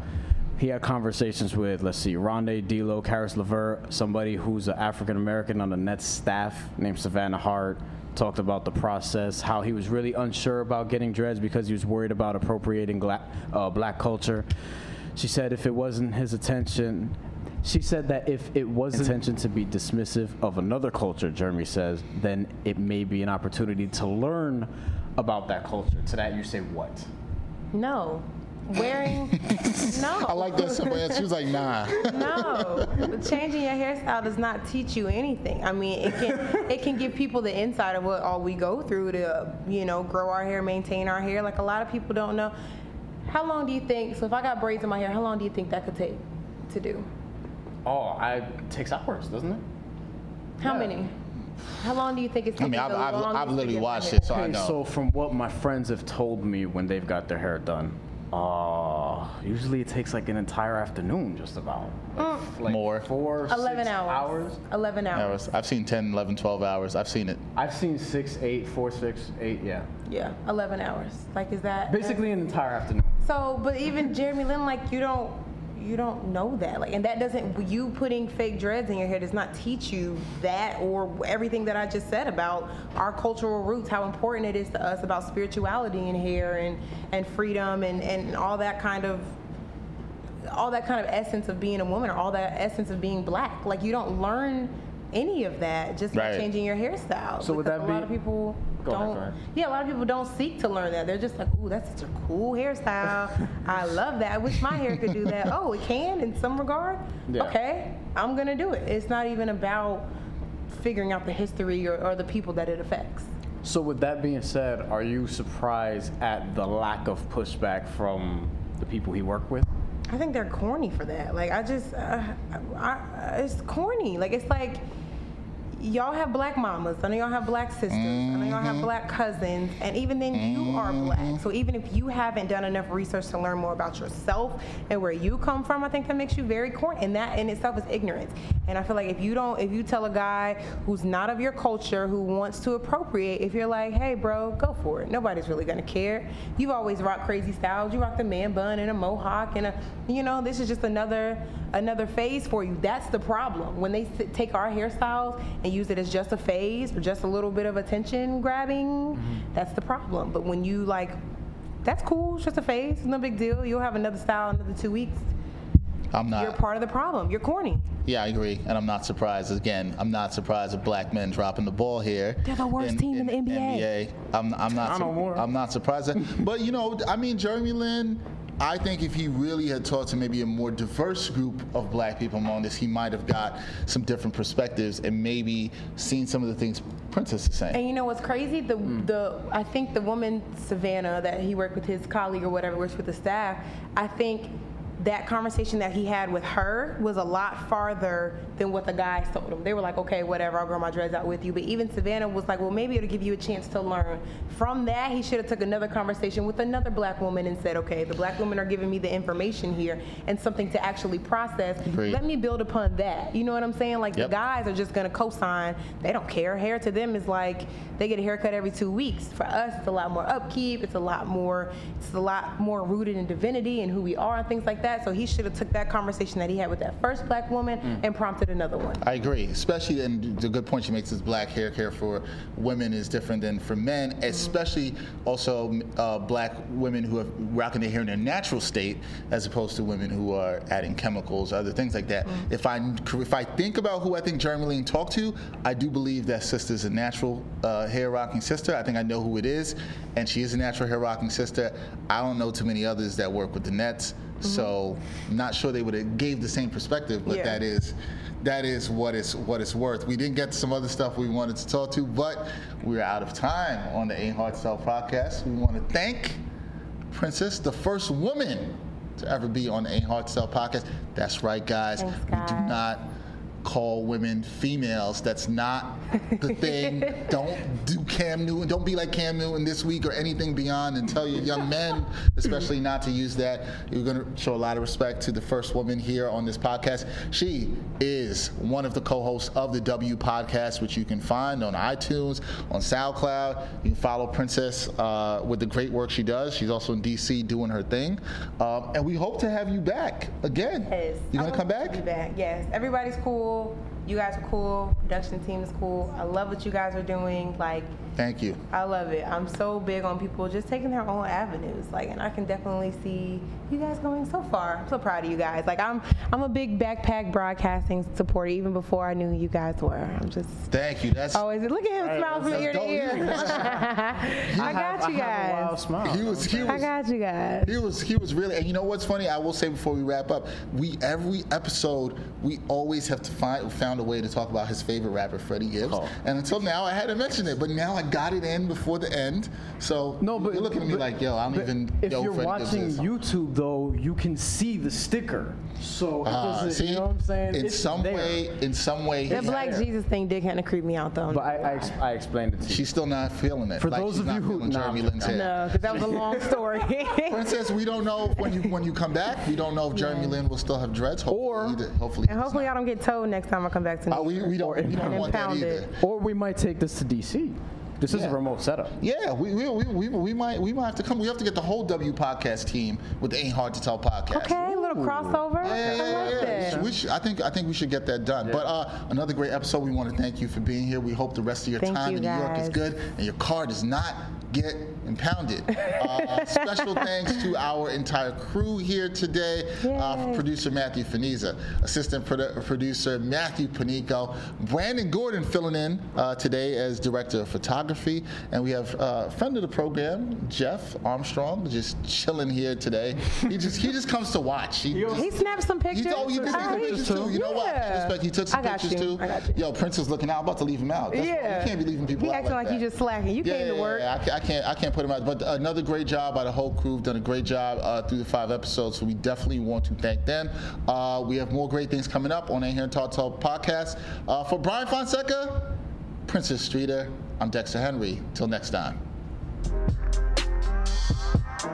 he had conversations with let's see, Rondae D'Lo, Caris LeVert, somebody who's an African American on the Nets staff named Savannah Hart. Talked about the process, how he was really unsure about getting dreads because he was worried about appropriating uh, black culture. She said if it wasn't his attention, she said that if it was intention to be dismissive of another culture, Jeremy says, then it may be an opportunity to learn about that culture. To that, you say what? No. Wearing no. I like that simple answer. She was like, nah. No, changing your hairstyle does not teach you anything. I mean, it can it can give people the insight of what all we go through to you know grow our hair, maintain our hair. Like a lot of people don't know. How long do you think? So if I got braids in my hair, how long do you think that could take to do? Oh, I it takes hours, doesn't it? How Yeah. many? How long do you think it's I taking? mean, I've, I've, I've literally watched it, so I know. so from what my friends have told me when they've got their hair done, uh, usually it takes like an entire afternoon, just about. Like, like More. Four, Eleven six hours. hours. Eleven hours. hours. I've seen 10, 11, 12 hours. I've seen it. I've seen six, eight, four, six, eight. Yeah, Yeah, eleven hours. Like, is that basically an entire afternoon. So, but even Jeremy Lin, like you don't, you don't know that, like, and that doesn't. You putting fake dreads in your hair does not teach you that or everything that I just said about our cultural roots, how important it is to us about spirituality in hair and and freedom and and all that kind of. All that kind of essence of being a woman, or all that essence of being black. Like you don't learn any of that just by changing your hairstyle. So would because that a lot of people Go don't. go ahead. Yeah, a lot of people don't seek to learn that. They're just like, ooh, that's such a cool hairstyle. I love that. I wish my hair could do that. Oh, it can in some regard? Yeah. Okay, I'm going to do it. It's not even about figuring out the history or, or the people that it affects. So with that being said, are you surprised at the lack of pushback from the people he worked with? I think they're corny for that. Like, I just, uh, I, I, it's corny. Like, it's like, y'all have black mamas. I know y'all have black sisters. I know y'all have mm-hmm. black cousins. And even then, you are black. Mm-hmm. So even if you haven't done enough research to learn more about yourself and where you come from, I think that makes you very corny. And that in itself is ignorance. And I feel like if you don't, if you tell a guy who's not of your culture who wants to appropriate, if you're like, hey, bro, go for it. Nobody's really gonna care. You've always rocked crazy styles. You rock the man bun and a mohawk and a, you know, this is just another another phase for you. That's the problem. When they take our hairstyles and use it as just a phase or just a little bit of attention grabbing, mm-hmm. that's the problem. But when you like, that's cool. It's just a phase. It's no big deal. You'll have another style in another two weeks. I'm not. You're part of the problem. You're corny. Yeah, I agree, and I'm not surprised. Again, I'm not surprised at black men dropping the ball here. They're the worst team in the NBA. NBA. I'm, I'm not. I know more. I'm not surprised. At, but you know, I mean, Jeremy Lin. I think if he really had talked to maybe a more diverse group of black people among this, he might have got some different perspectives and maybe seen some of the things Princess is saying. And you know what's crazy? The hmm. the I think the woman Savannah that he worked with his colleague or whatever works with the staff. I think that conversation that he had with her was a lot farther than what the guys told him. They were like, okay, whatever, I'll grow my dreads out with you. But even Savannah was like, well, maybe it'll give you a chance to learn. From that, he should have took another conversation with another black woman and said, okay, the black women are giving me the information here and something to actually process. Agreed. Let me build upon that. You know what I'm saying? Like Yep. the guys are just gonna co-sign. They don't care. Hair to them is like they get a haircut every two weeks. For us, it's a lot more upkeep. It's a lot more. It's a lot more rooted in divinity and who we are and things like that. That. So he should have took that conversation that he had with that first black woman Mm. and prompted another one. I agree, especially and the good point she makes is black hair care for women is different than for men, especially also uh, black women who are rocking their hair in their natural state as opposed to women who are adding chemicals, other things like that. If I if I think about who I think Jeremy Lin talked to, I do believe that sister's a natural uh, hair rocking sister. I think I know who it is, and she is a natural hair rocking sister. I don't know too many others that work with the Nets. Mm-hmm. So, not sure they would have gave the same perspective, but Yeah. that is that is what it's what it's worth. We didn't get to some other stuff we wanted to talk to, but we're out of time on the Ain't Hard to Tell podcast. We want to thank Princess, the first woman to ever be on the Ain't Hard to Tell podcast. That's right, guys. Thanks, We do not call women females. That's not the thing. don't do Cam Newton. Don't be like Cam Newton this week or anything beyond and tell your young men, especially not to use that. You're going to show a lot of respect to the first woman here on this podcast. She is one of the co-hosts of the W podcast, which you can find on iTunes, on SoundCloud. You can follow Princess uh, with the great work she does. She's also in DC doing her thing. Um, and we hope to have you back again. Yes. You going to come back? Be back. Yes. Everybody's cool. You guys are cool. Production team is cool. I love what you guys are doing. Like, Thank you. I love it. I'm so big on people just taking their own avenues. Like, and I can definitely see you guys going so far. I'm so proud of you guys. Like, I'm I'm a big backpack broadcasting supporter even before I knew who you guys were. I'm just Thank you. That's always look at him smile from ear to ear. I got you I have a wild guys. he was he I was got you guys. He was he was really and you know what's funny? I will say before we wrap up, we every episode we always have to find found a way to talk about his favorite rapper, Freddie Gibbs. Oh. And until now I hadn't mentioned it, but now I got it in before the end. So No, but you're looking at me but- like, yo, I don't even If know you're who Freddie watching YouTube, though, you can see the sticker. So it doesn't, see, you know what I'm saying? in It's some there. way, in some way, The Black there. Jesus thing did kind of creep me out though. But I, I, ex- I explained it to you. she's still not feeling it. For Like, those of you who- feeling nah, Jeremy I'm Lin's hair. no, because that was a long story. Princess, we don't know when you when you come back. We don't know if Jeremy Lin will still have dreads. Hopefully, Or- hopefully, and hopefully I don't get towed next time I come back to New Uh, we, we don't, we don't want that impounded. either. Or we might take this to DC. This is Yeah. a remote setup. Yeah, we, we, we, we, we might we might have to come. We have to get the whole W podcast team with the Ain't Hard to Tell podcast. Okay, a little crossover. Yeah, I yeah, like yeah, yeah. that. We should, I think I think we should get that done. But uh, another great episode. We want to thank you for being here. We hope the rest of your Thank time you, in New York is good and your car does not get impounded. Uh, special thanks to our entire crew here today. Uh, producer Matthew Feniza, assistant produ- producer Matthew Panico, Brandon Gordon filling in uh, today as director of photography, and we have uh, friend of the program Jeff Armstrong just chilling here today. He just he just comes to watch. He just- He snapped some pictures. He, oh, he did Ah, some pictures too. You know what? Yeah. Respect, He took some I got pictures you. too. I got you. Yo, Prince is looking out. I'm about to leave him out. That's why- Yeah. You can't be leaving people He out acting like, that. you just slacking. You came to work. Yeah, I can't, I can't, I can't put him out. But another great job by the whole crew. We've done a great job uh, through the five episodes, so we definitely want to thank them. Uh, we have more great things coming up on a Ain't Hard to Tell podcast. Uh, for Bryan Fonseca, Princess Streeter, I'm Dexter Henry. Till next time. Thank you.